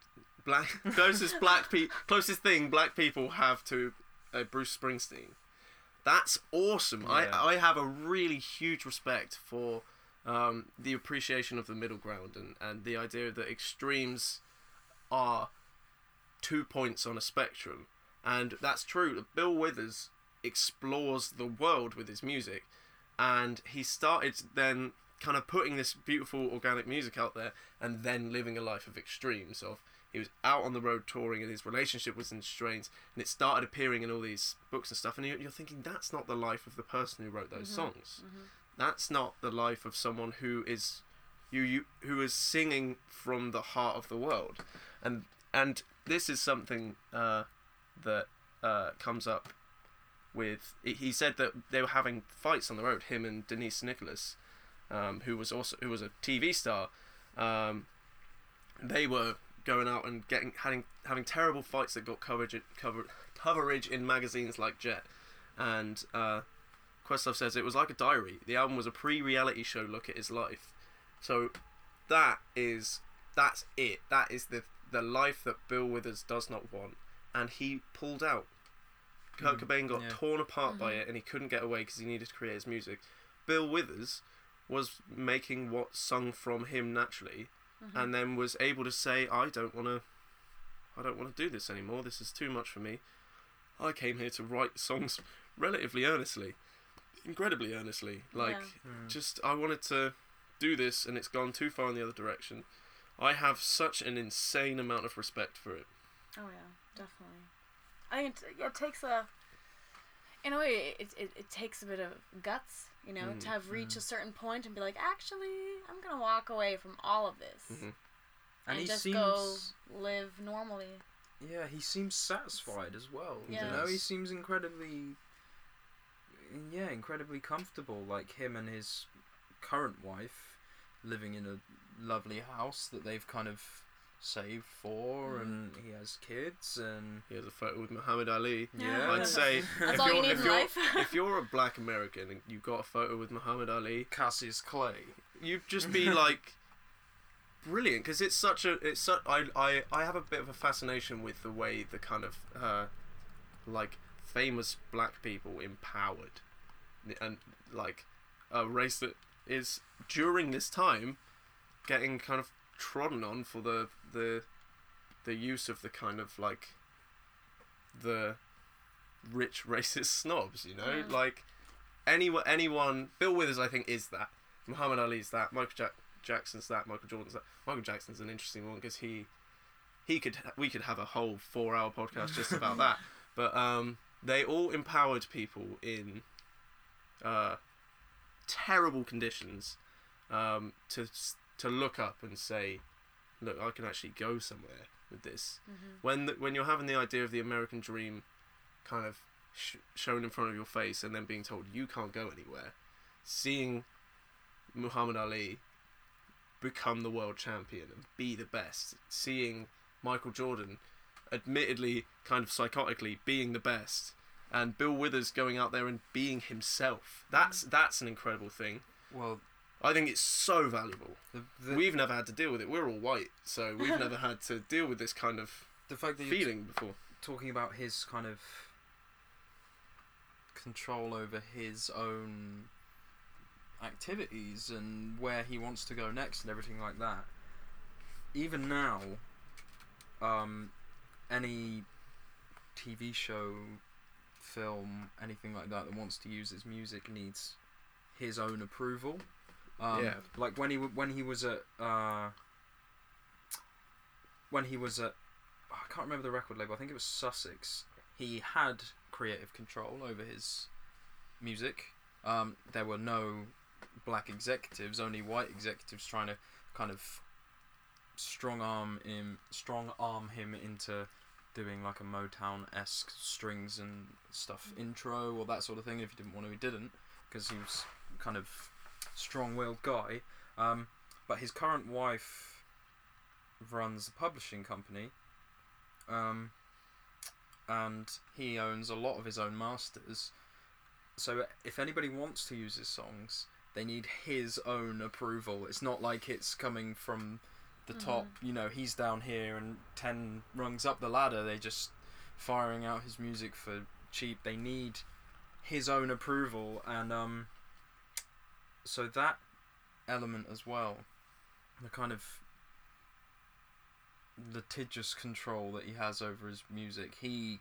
black closest black pe- closest thing black people have to uh, Bruce Springsteen. That's awesome. Yeah. I I have a really huge respect for um, the appreciation of the middle ground and, and the idea that extremes are two points on a spectrum. And that's true. Bill Withers explores the world with his music. And he started then kind of putting this beautiful organic music out there and then living a life of extremes of he was out on the road touring and his relationship was in strains and it started appearing in all these books and stuff and you're, you're thinking that's not the life of the person who wrote those songs. that's not the life of someone who is you, you who is singing from the heart of the world. And and this is something uh, that uh, comes up with he- he said that they were having fights on the road him and Denise Nicholas um, who was also who was a TV star. Um, they were going out and getting having having terrible fights that got coverage cover, coverage in magazines like Jet and uh, Questlove says it was like a diary. The album was a pre-reality show look at his life. So that is that's it. That is the the life that Bill Withers does not want, and he pulled out. Kurt Mm, Cobain got yeah. torn apart by it, and he couldn't get away because he needed to create his music. Bill Withers was making what sung from him naturally, and then was able to say, "I don't want to, I don't want to do this anymore. This is too much for me. I came here to write songs relatively earnestly, incredibly earnestly. Like, Yeah. Mm. just I wanted to do this, and it's gone too far in the other direction. I have such an insane amount of respect for it. Oh yeah, definitely. I think it, it takes a, in a way, it, it, it takes a bit of guts, you know, Mm, to have reached a certain point and be like, actually, I'm gonna walk away from all of this Mhm. and, he just seems, go live normally. yeah, he seems satisfied as well. Yeah. You know, he seems incredibly, yeah, incredibly comfortable. Like him and his current wife living in a lovely house that they've kind of saved for, Mm. and he has kids, and He has a photo with Muhammad Ali. Yeah. I'd say if you you're need if you're if you're a black American and you've got a photo with Muhammad Ali, Cassius Clay. you'd just be like brilliant because it's such a it's such I, I I have a bit of a fascination with the way the kind of uh, like famous black people empowered and like a race that is during this time getting kind of trodden on for the the the use of the kind of like the rich racist snobs. You know, Mm. like anyone, anyone. Bill Withers, I think, is that. Muhammad Ali's that. Michael Jack- Jackson's that. Michael Jordan's that. Michael Jackson's an interesting one because he he could we could have a whole four hour podcast just about that. But um, they all empowered people in uh, terrible conditions um, to to look up and say, look, I can actually go somewhere with this. Mhm. When the, when you're having the idea of the American dream kind of sh- shown in front of your face and then being told you can't go anywhere, seeing Muhammad Ali become the world champion and be the best, seeing Michael Jordan, admittedly kind of psychotically being the best, and Bill Withers going out there and being himself. That's that's an incredible thing. Well, I think it's so valuable. the the, We've never had to deal with it. We're all white, so we've never had to deal with this kind of the fact that feeling before. talking about his kind of control over his own activities and where he wants to go next and everything like that. Even now, um, any TV show, film, anything like that that wants to use his music needs his own approval. Um, Yeah. Like when he when he was at uh, when he was at I can't remember the record label. I think it was Sussex. He had creative control over his music. Um, there were no black executives, only white executives trying to kind of strong arm him, strong arm him into doing like a Motown esque strings and stuff intro or that sort of thing. If he didn't want to, he didn't because he was kind of strong willed guy. Um, but his current wife runs a publishing company um, and he owns a lot of his own masters. So if anybody wants to use his songs, they need his own approval. It's not like it's coming from the top. You know, he's down here and ten rungs up the ladder. They just firing out his music for cheap. They need his own approval, and um, so that element as well, the kind of litigious control that he has over his music. He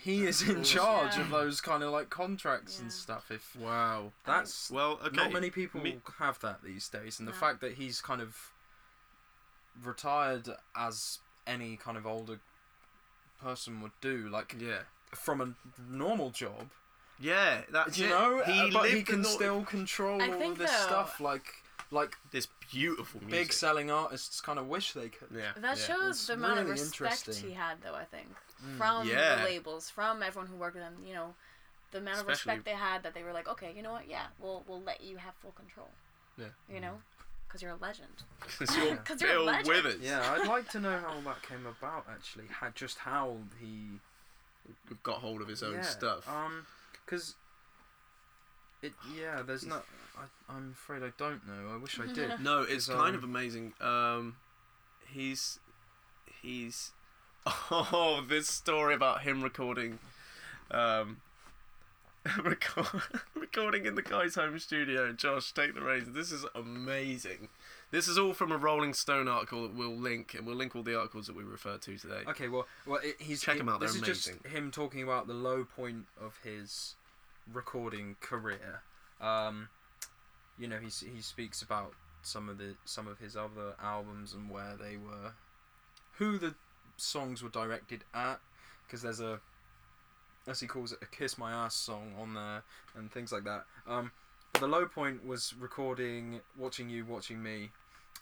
he is in charge Yeah. of those kind of like contracts and stuff. If Wow. that's Well, okay. not many people Me- have that these days, and the No. fact that he's kind of retired as any kind of older person would do, like Yeah. from a normal job, Yeah. That's you it. know, He uh, but he can nor- still control I all think of this though- stuff, like like this beautiful music. big selling artists kind of wish they could. Yeah. That yeah. shows It's the amount of respect interesting. he had, though. I think Mm. from Yeah. the labels, from everyone who worked with him. You know, the amount of Especially- respect they had that they were like, okay, you know what? Yeah, we'll we'll let you have full control. Yeah. You know, because you're a legend. Because you're 'Cause you're a Bill legend. Withers. Yeah, I'd like to know how that came about. Actually, how, just how he Got hold of his own yeah, stuff. Um, because it yeah, there's not. I, I'm afraid I don't know. I wish I did. No, it's kind um, of amazing. Um, he's he's oh this story about him recording, um, record, recording in the guy's home studio. Josh, take the reins. This is amazing. This is all from a Rolling Stone article that we'll link, and we'll link all the articles that we refer to today. Okay, well, well, it, he's Check it- 'em out, This they're this amazing. is just him talking about the low point of his recording career. Um, you know, he he speaks about some of the some of his other albums and where they were, who the songs were directed at, because there's a, as he calls it, a "Kiss My Ass" song on there and things like that. Um, the low point was recording "Watching You, Watching Me."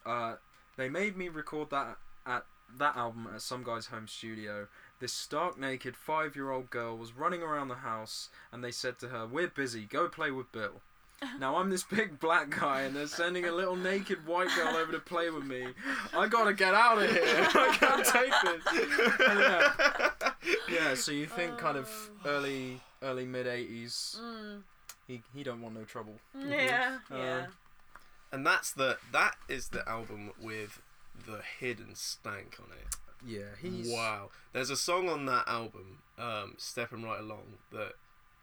Uh, they made me record that at that album at some guy's home studio. This stark naked five year old girl was running around the house, and they said to her, We're busy, go play with Bill. now I'm this big black guy, and they're sending a little naked white girl over to play with me. I gotta get out of here. I can't take this. yeah. yeah, so you think kind of early, early mid 80s, Mm. He, he don't want no trouble. Yeah. Um, Yeah. And that's the that is the album with the hidden stank on it. Yeah, he's. Wow. There's a song on that album, um, Stepping Right Along, that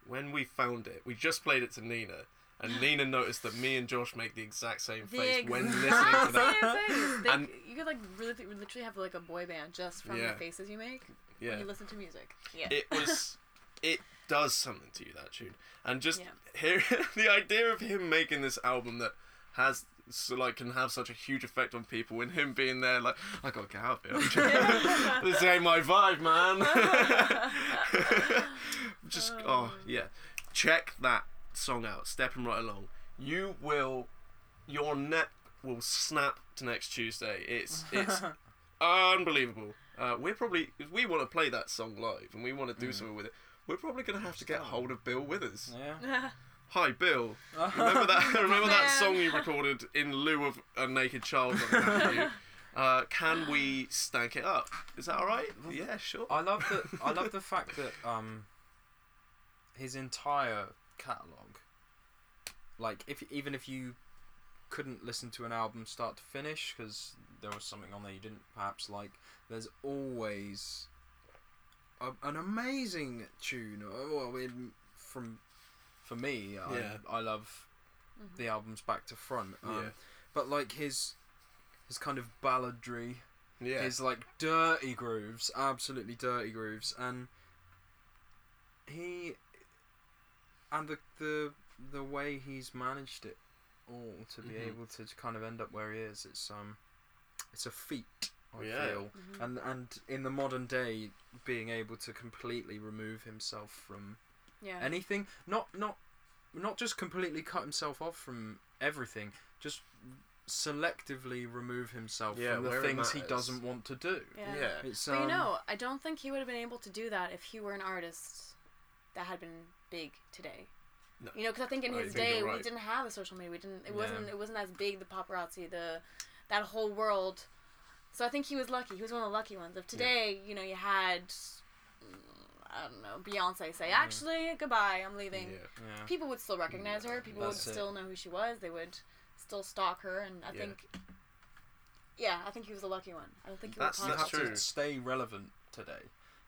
when we found it, we just played it to Nina, and Nina noticed that me and Josh make the exact same The face when listening to that. same face. They- And- you could like really, literally have like a boy band just from Yeah. the faces you make when Yeah, you listen to music. Yeah. it was. It does something to you that tune, and just Yeah. hear the idea of him making this album that has so like can have such a huge effect on people, and him being there like I gotta get out of here. this ain't my vibe, man. just oh yeah, check that song out. Stepping right along, you will, your neck will snap to next Tuesday. It's it's unbelievable. Uh, we're probably we want to play that song live and we want to do something with it. We're probably gonna have to get hold of Bill Withers. Yeah. Hi, Bill. Remember that? remember that song you recorded in lieu of a naked child looking at you? Uh, can we stank it up? Is that all right? Yeah, sure. I love the I love the fact that um his entire catalog like if even if you couldn't listen to an album start to finish because there was something on there you didn't perhaps like there's always a, an amazing tune uh, well in, from for me Yeah. I, I love the albums back to front um, Yeah. but like his his kind of balladry Yeah. his like dirty grooves, absolutely dirty grooves, and he and the the the way he's managed it all to be Mhm. able to kind of end up where he is, it's um, it's a feat. I Yeah. feel, and and in the modern day, being able to completely remove himself from yeah. anything, not not not just completely cut himself off from everything, just selectively remove himself Yeah, from the things he doesn't want to do. yeah. yeah. It's But you um, know, I don't think he would have been able to do that if he were an artist that had been big today. No. You know, because I think in I his think day you're we didn't have the social media. We didn't. It Yeah. wasn't. It wasn't as big. The paparazzi, the that whole world. So I think he was lucky. He was one of the lucky ones. If today, you know, you had, mm, I don't know, Beyonce say, "Actually, goodbye, I'm leaving." Yeah. Yeah. People would still recognize her. People would That's it. still know who she was. They would still stalk her, and I Yeah. think. Yeah, I think he was a lucky one. I don't think he That's- was you that's have true. to stay relevant today.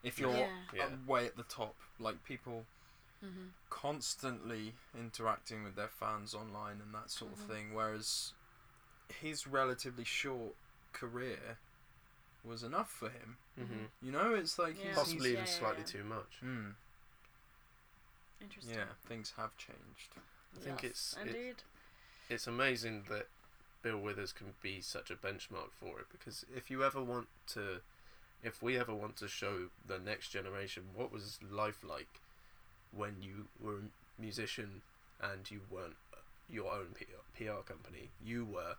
If you're Yeah. Yeah. way at the top, like people hmm constantly interacting with their fans online and that sort of Mhm. thing, whereas he's relatively short career was enough for him. hmm You know, it's like Yeah. he's, Possibly Yeah, even yeah, slightly yeah. too much. Mm, Interesting. yeah, things have changed. I think Yes, it's- it- indeed. It's amazing that Bill Withers can be such a benchmark for it because if you ever want to, if we ever want to show the next generation what was life like when you were a musician and you weren't your own PR, PR company, you were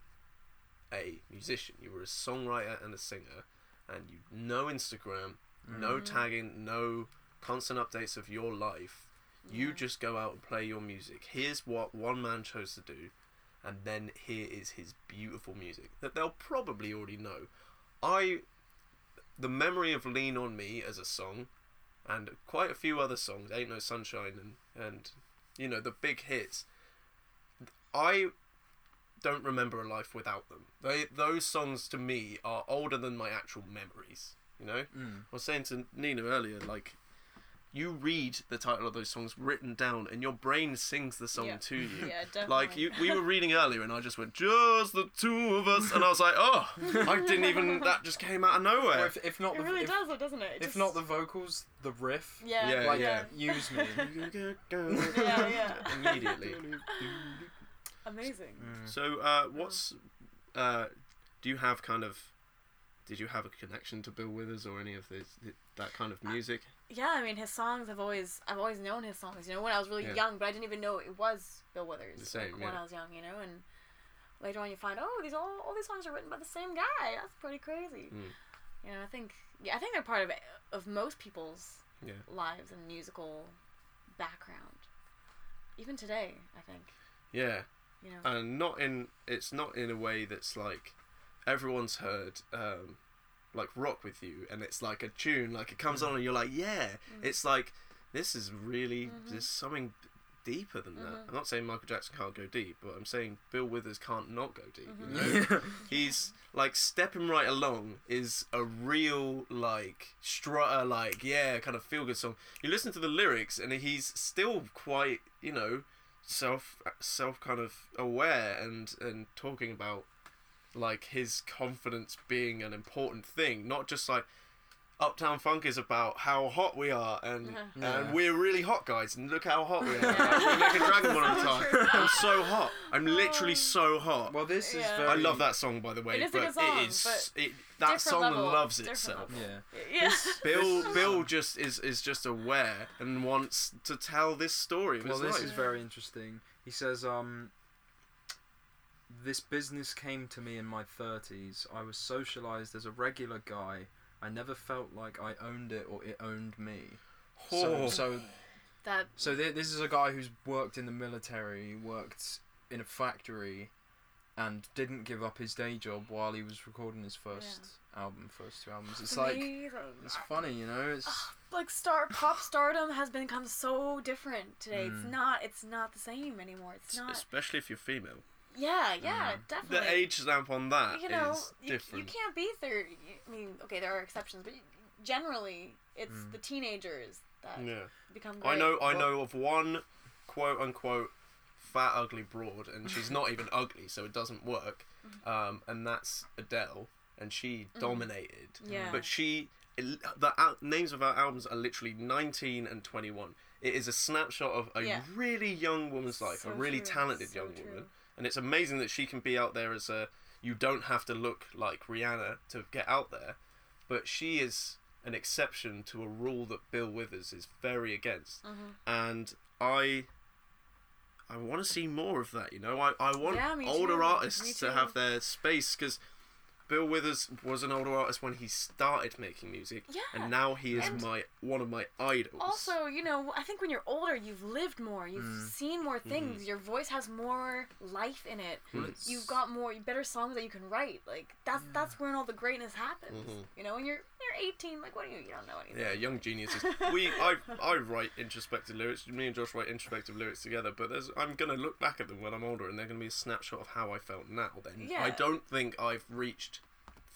a musician, you were a songwriter and a singer, and you no Instagram, no Mhm. tagging, no constant updates of your life. You just go out and play your music. Here's what one man chose to do, and then here is his beautiful music that they'll probably already know. I, the memory of "Lean on Me" as a song, and quite a few other songs, "Ain't No Sunshine" and and you know the big hits. I don't remember a life without them. They those songs to me are older than my actual memories. You know. Mm. I was saying to Nina earlier, like, you read the title of those songs written down, and your brain sings the song Yeah. to you. Yeah, definitely. Like you, we were reading earlier, and I just went, "Just the two of us," and I was like, "Oh, I didn't even." That just came out of Or nowhere. if, if not It the really if, does, though, doesn't it? It if just- not the vocals, the riff, Yeah, Yeah, like yeah. use me. Yeah, yeah. Immediately. Amazing. Mm. So, uh, what's, uh, do you have kind of, did you have a connection to Bill Withers or any of this that kind of music? Yeah, I mean his songs. I've always, I've always known his songs. You know, when I was really Yeah. young, but I didn't even know it was Bill Withers. The same, like, when. I was young, you know, and later on you find, oh, these all, all these songs are written by the same guy. That's pretty crazy. Mm. You know, I think, yeah, I think they're part of of most people's Yeah. lives and musical background. Even today, I think. Yeah. You know. and not in it's not in a way that's like everyone's heard um like rock with you and it's like a tune like it comes on and you're like yeah. It's like this is really Mhm. there's something deeper than that. Mhm. i'm not saying michael jackson can't go deep but i'm saying bill withers can't not go deep you know? He's like stepping right along is a real like strutter like yeah kind of feel good song. You listen to the lyrics and he's still quite you know self self kind of aware and and talking about like his confidence being an important thing, not just like Uptown Funk is about how hot we are and Yeah. and we're really hot guys and look how hot we are. Like, we're making Dragon Ball all the time. I'm so hot. I'm literally so hot. Well, this is Yeah. very. I love that song by the way, It is a but good song, it is but it, that song level, loves itself. level. Yeah. Yeah. Bill Bill just is is just aware and wants to tell this story Well, this life. is very interesting. He says, um, this business came to me in my 30s. I was socialized as a regular guy. I never felt like I owned it or it owned me. So, Oh. so, That so th- this is a guy who's worked in the military, worked in a factory, and didn't give up his day job while he was recording his first album, first two albums. It's like it's funny, you know. It's like star pop stardom has become so different today. It's Mm. not it's not the same anymore. It's not. especially if you're female. Yeah, yeah, Mm. definitely. The age stamp on that is you know, you, different. you can't be thirty. I mean, okay, there are exceptions, but generally, it's Mm. the teenagers that yeah. become. Great. I know I know of one quote unquote fat ugly broad and she's not even ugly so it doesn't work. Mm-hmm. Um, and that's Adele and she dominated. Yeah. But she the al- names of our albums are literally 19 and 21. It is a snapshot of a Yeah. really young woman's life, So a really true, talented so young true. woman. And it's amazing that she can be out there as a you don't have to look like Rihanna to get out there, but she is an exception to a rule that Bill Withers is very against. Mhm. And I I want to see more of that, you know. I, I want Yeah, older too. artists to have their space because Bill Withers was an older artist when he started making music, Yeah. and now he is And my one of my idols. Also, you know, I think when you're older, you've lived more, you've Mm. seen more Mm-hmm. things, your voice has more life in it. Well, it's- You've got more better songs that you can write. Like that's that's when all the greatness happens. Mhm. You know, when you're you're 18, like what do you you don't know anything. Yeah, young geniuses. We I I write introspective lyrics. Me and Josh write introspective lyrics together. But there's I'm gonna look back at them when I'm older, and they're gonna be a snapshot of how I felt now. Then Yeah. I don't think I've reached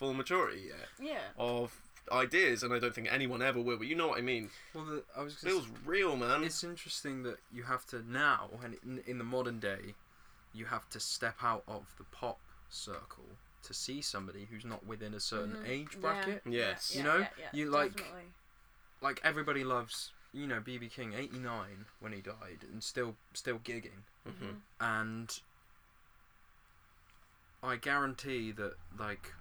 full maturity yet Yeah. of ideas, and I don't think anyone ever will. But you know what I mean. well, the, I was Feels real, man. It's interesting that you have to now, and in, in the modern day, you have to step out of the pop circle to see somebody who's not within a certain Mhm. age Yeah. bracket. Yes. You know, yeah, yeah, you like- definitely. Like everybody loves, you know, BB King, eighty nine when he died, and still still gigging, Mhm. and I guarantee that like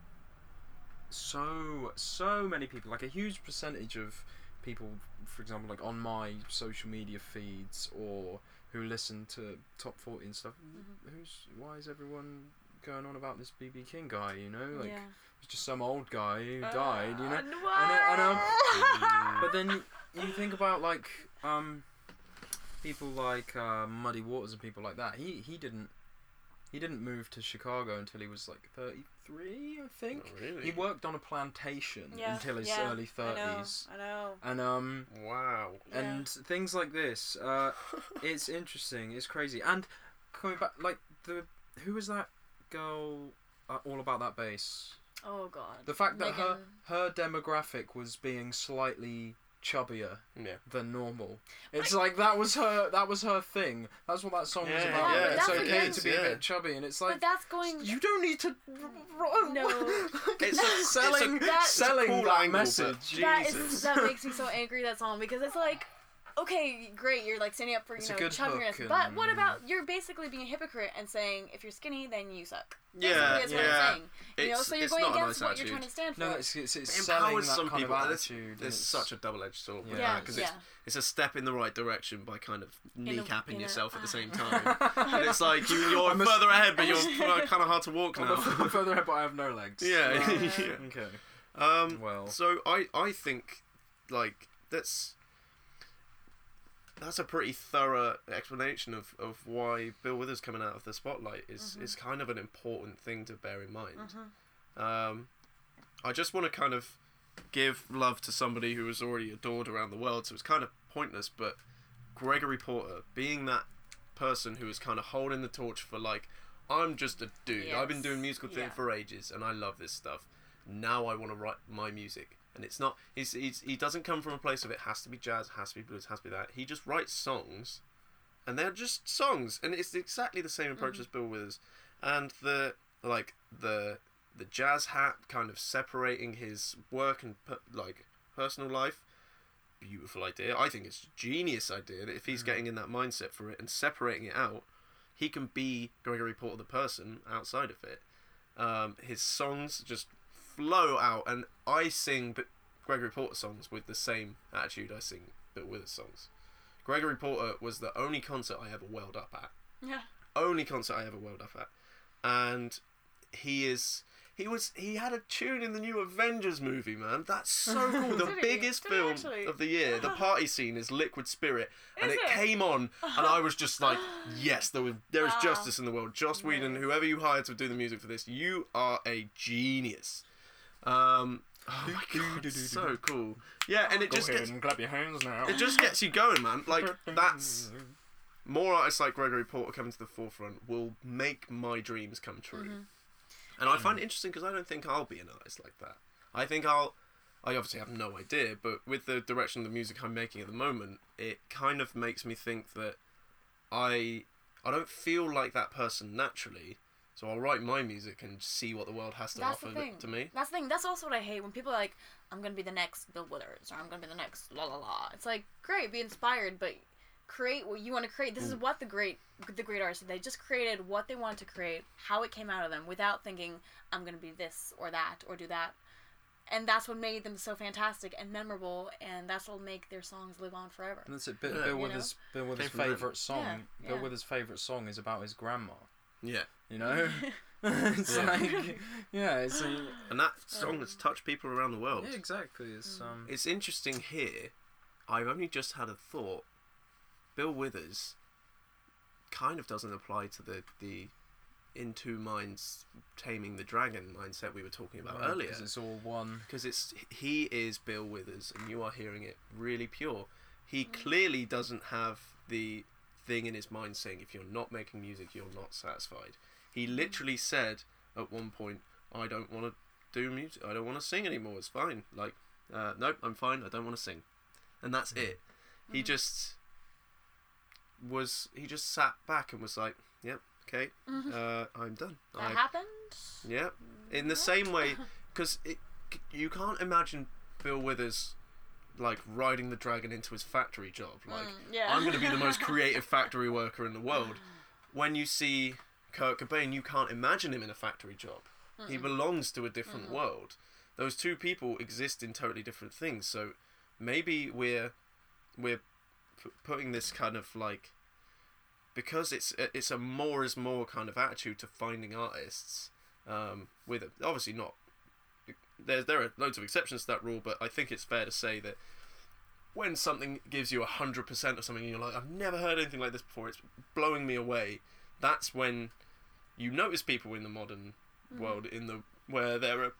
so so many people, like a huge percentage of people, for example, like on my social media feeds or who listen to top forty and stuff. Mm-hmm. Who's why is everyone going on about this BB King guy? You know, like yeah. he's just some old guy who died. You know, Uh, I know- I what? but then you, you think about like um people like uh, Muddy Waters and people like that. He he didn't he didn't move to Chicago until he was like thirty three, I think. Oh, really? He worked on a plantation yeah, until his yeah, early I know, thirties, I know. and um Wow. Yeah. and things like this. Uh, it's interesting. It's crazy. And coming back, like the who was that girl? Uh, all about that bass. Oh god. The fact that her her demographic was being slightly chubbier Yeah. than normal. It's like that was her that was her thing. That's what that song was about. yeah, it's okay again- to be a bit chubby, and it's But like that's going. you don't need to. No. It's a- it's a- selling That- selling cool that angle, message. that Jesus. that makes me so angry that song because it's like okay great you're like standing up for you It's know good chubbiness hook but what about you're basically being a hypocrite and saying if you're skinny then you suck Yeah, Basically, that's what yeah. I'm saying. you know It's- so you're going not a against nice what you're trying to attitude. stand for No, it's it's, it's It empowers some kind people. of attitude. and It's it's- such a double-edged sword. with Yeah, that, 'cause yeah it's it's a step in the right direction by kind of kneecapping a- yourself at the same ah. time. and it's like you, you're I'm a- further ahead, but you're kind of hard to walk I'm now. further ahead, but I have no legs. Yeah, yeah. Okay. Um, Well. so I I think like that's that's a pretty thorough explanation of, of why Bill Withers coming out of the spotlight is is kind of an important thing to bear in mind. Um, I just want to kind of give love to somebody who was already adored around the world, so it's kind of pointless. But Gregory Porter, being that person who is kind of holding the torch for like, I'm just a dude. I've been doing musical theatre Yeah. for ages, and I love this stuff. Now I want to write my music, and it's not. He's, he's he doesn't come from a place of it has to be jazz, has to be blues, has to be that. He just writes songs and they're just songs, and it's exactly the same approach Mhm. as Bill Withers, and the like the the jazz hat kind of separating his work and per, like personal life. Beautiful idea. I think it's a genius idea that if he's Mm. getting in that mindset for it and separating it out, he can be Gregory Porter the person outside of it. Um, his songs just flow out, and I sing Gregory Porter songs with the same attitude I sing Bill Withers songs. Gregory Porter was the only concert I ever welled up at. Yeah. Only concert I ever welled up at, and he is. He was. He had a tune in the new Avengers movie, man. That's so cool. The biggest film actually? of the year. The party scene is Liquid Spirit, and it, it? came on, and I was just like, "Yes, there was there is justice in the world." Joss Whedon, whoever you hired to do the music for this, you are a genius. Um, oh my god, it's so cool. Yeah, and it just gets and clap your hands now. it just gets you going, man. Like that's more artists like Gregory Porter coming to the forefront will make my dreams come true. Mhm. And I find it interesting because I don't think I'll be an artist like that. I think I'll. I obviously have no idea, but with the direction of the music I'm making at the moment, it kind of makes me think that I I don't feel like that person naturally. So I'll write my music and see what the world has to That's offer the thing. to me. That's the thing. That's also what I hate when people are like, "I'm gonna be the next Bill Withers" or "I'm gonna be the next la la la." It's like, great, be inspired, but create what you want to create. This is what the great, the great artists they just created what they wanted to create, how it came out of them, without thinking, "I'm gonna be this or that or do that." And that's what made them so fantastic and memorable, and that's what will make their songs live on forever. And that's it. Bill, Yeah. Bill You Withers. Bill Withers' Came from them. favorite song. Yeah, Bill yeah. Withers' favorite song is about his grandma. Yeah, You know, it's Yeah. like, yeah, it's a, and that song has touched people around the world. yeah, exactly. It's um, It's interesting here. I've only just had a thought. Bill Withers kind of doesn't apply to the the in two minds taming the dragon mindset we were talking about right, earlier 'cause it's all one. because it's he is Bill Withers and you are hearing it really pure. He clearly doesn't have the thing in his mind saying if you're not making music you're not satisfied. He literally said at one point I don't want to do music. I don't want to sing anymore. It's fine. Like uh, nope, I'm fine. I don't want to sing. And that's it. He Mhm. just was he just sat back and was like, "Yep, okay. Mhm. Uh, I'm done." that I, happened. Yeah. In the same way because you can't imagine Bill Withers like riding the dragon into his factory job. Like, Mm, yeah. I'm going to be the most creative factory worker in the world. When you see Kurt Cobain, you can't imagine him in a factory job. He Mm-mm. belongs to a different Mm-mm. world. Those two people exist in totally different things. So maybe we're we're p- putting this kind of like because it's it's a more is more kind of attitude to finding artists. Um, with a, obviously not there there are loads of exceptions to that rule, but I think it's fair to say that when something gives you a hundred percent of something, and you're like, I've never heard anything like this before. It's blowing me away. That's when you notice people in the modern Mhm. world in the where there are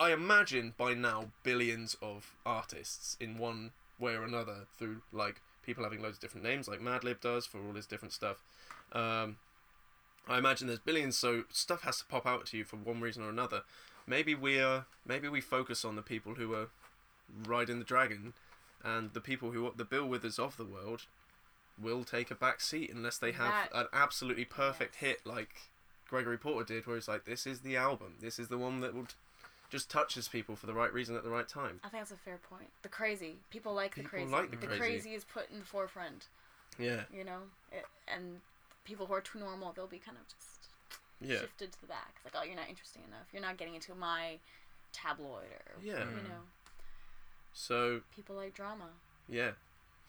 I imagine by now billions of artists in one way or another through like people having loads of different names like Madlib does for all his different stuff. Um, I imagine there's billions, so stuff has to pop out to you for one reason or another. Maybe we are maybe we focus on the people who are riding the dragon, and the people who are the Bill Withers of the world will take a back seat unless they have That- an absolutely perfect yes. hit like Gregory Porter did, where he's like, this is the album, this is the one that will t- just touches people for the right reason at the right time. I think that's a fair point. The crazy people like the People crazy. like the crazy. crazy is put in the forefront. Yeah, You know, it, and people who are too normal, they'll be kind of just yeah, shifted to the back. It's like, oh, you're not interesting enough. You're not getting into my tabloid or Yeah. you Mm. know, So people like drama. yeah,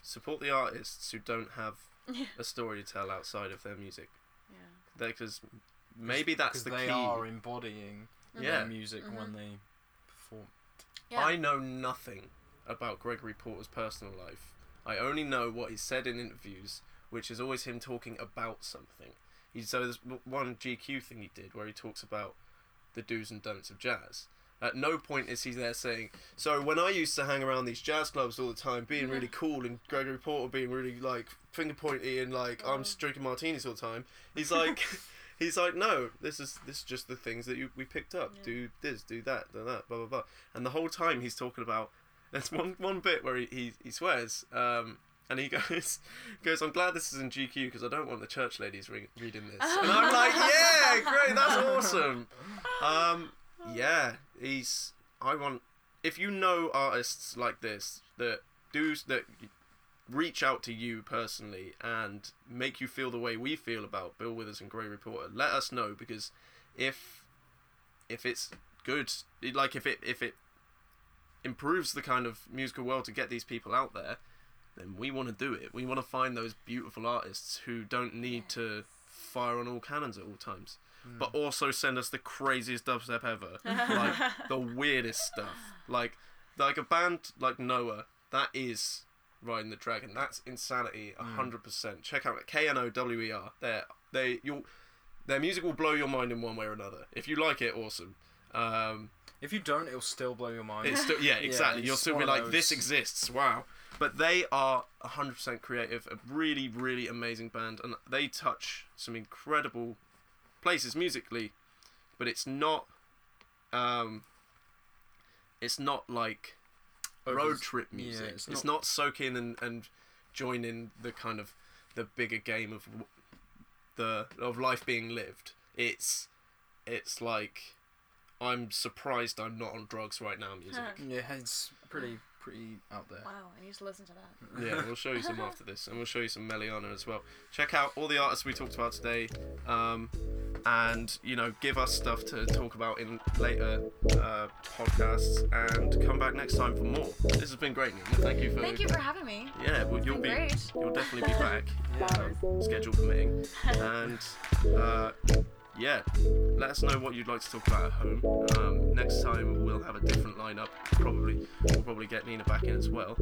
support the artists who don't have a story to tell outside of their music, Yeah. because maybe that's the they key. are embodying Yeah. their music Mhm. when they perform. Yeah. I know nothing about Gregory Porter's personal life. I only know what he said in interviews, which is always him talking about something. He so there's one GQ thing he did where he talks about the do's and don'ts of jazz. At no point is he there saying, "So when I used to hang around these jazz clubs all the time, being really cool, and Gregory Porter being really like finger pointy and like I'm Oh. drinking martinis all the time," he's like, he's like, "No, this is this is just the things that you we picked up. Yeah. Do this, do that, do that, blah blah blah." And the whole time he's talking about there's one one bit where he he, he swears, um, and he goes, goes, I'm glad this is in GQ because I don't want the church ladies re- reading this. And I'm like, yeah, great, that's awesome. Um, yeah, he's. I want. If you know artists like this that do that reach out to you personally and make you feel the way we feel about Bill Withers and Gregory Porter, let us know because if if it's good, like if it if it improves the kind of musical world to get these people out there, then we want to do it. We want to find those beautiful artists who don't need to fire on all cannons at all times, but also send us the craziest dubstep ever, like the weirdest stuff, like like a band like Knower. That is riding the dragon. That's insanity, hundred percent. Check out K N O W E R. They they you'll their music will blow your mind in one way or another. If you like it, awesome. Um, If you don't, it'll still blow your mind. it's still yeah, exactly. it's You'll still be one of like, this exists. Wow. But they are hundred percent creative. A really, really amazing band, and they touch some incredible places musically. But it's not, um, it's not like road trip music. it's it's, not- not, soak in and, and join in the kind of the bigger game of the of life being lived. It's it's like I'm surprised I'm not on drugs right now. Music. Yeah, it's pretty pretty out there. Wow, I need to listen to that. yeah, we'll show you some after this, and we'll show you some Mehliana as well. Check out all the artists we talked about today, um, and you know, give us stuff to talk about in later uh, podcasts, and come back next time for more. This has been great, Nina. Thank you for. Thank you for having me. Yeah, well, you'll be great. you'll definitely be back, um, schedule permitting, and uh, yeah, let us know what you'd like to talk about at home. Um, next time we'll have a different lineup. Probably we'll probably get Nina back in as well.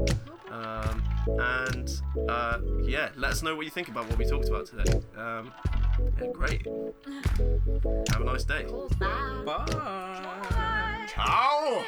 Um, and uh, yeah, let us know what you think about what we talked about today. Um, yeah, great. have a nice day. Cool. Bye. Bye. Ciao.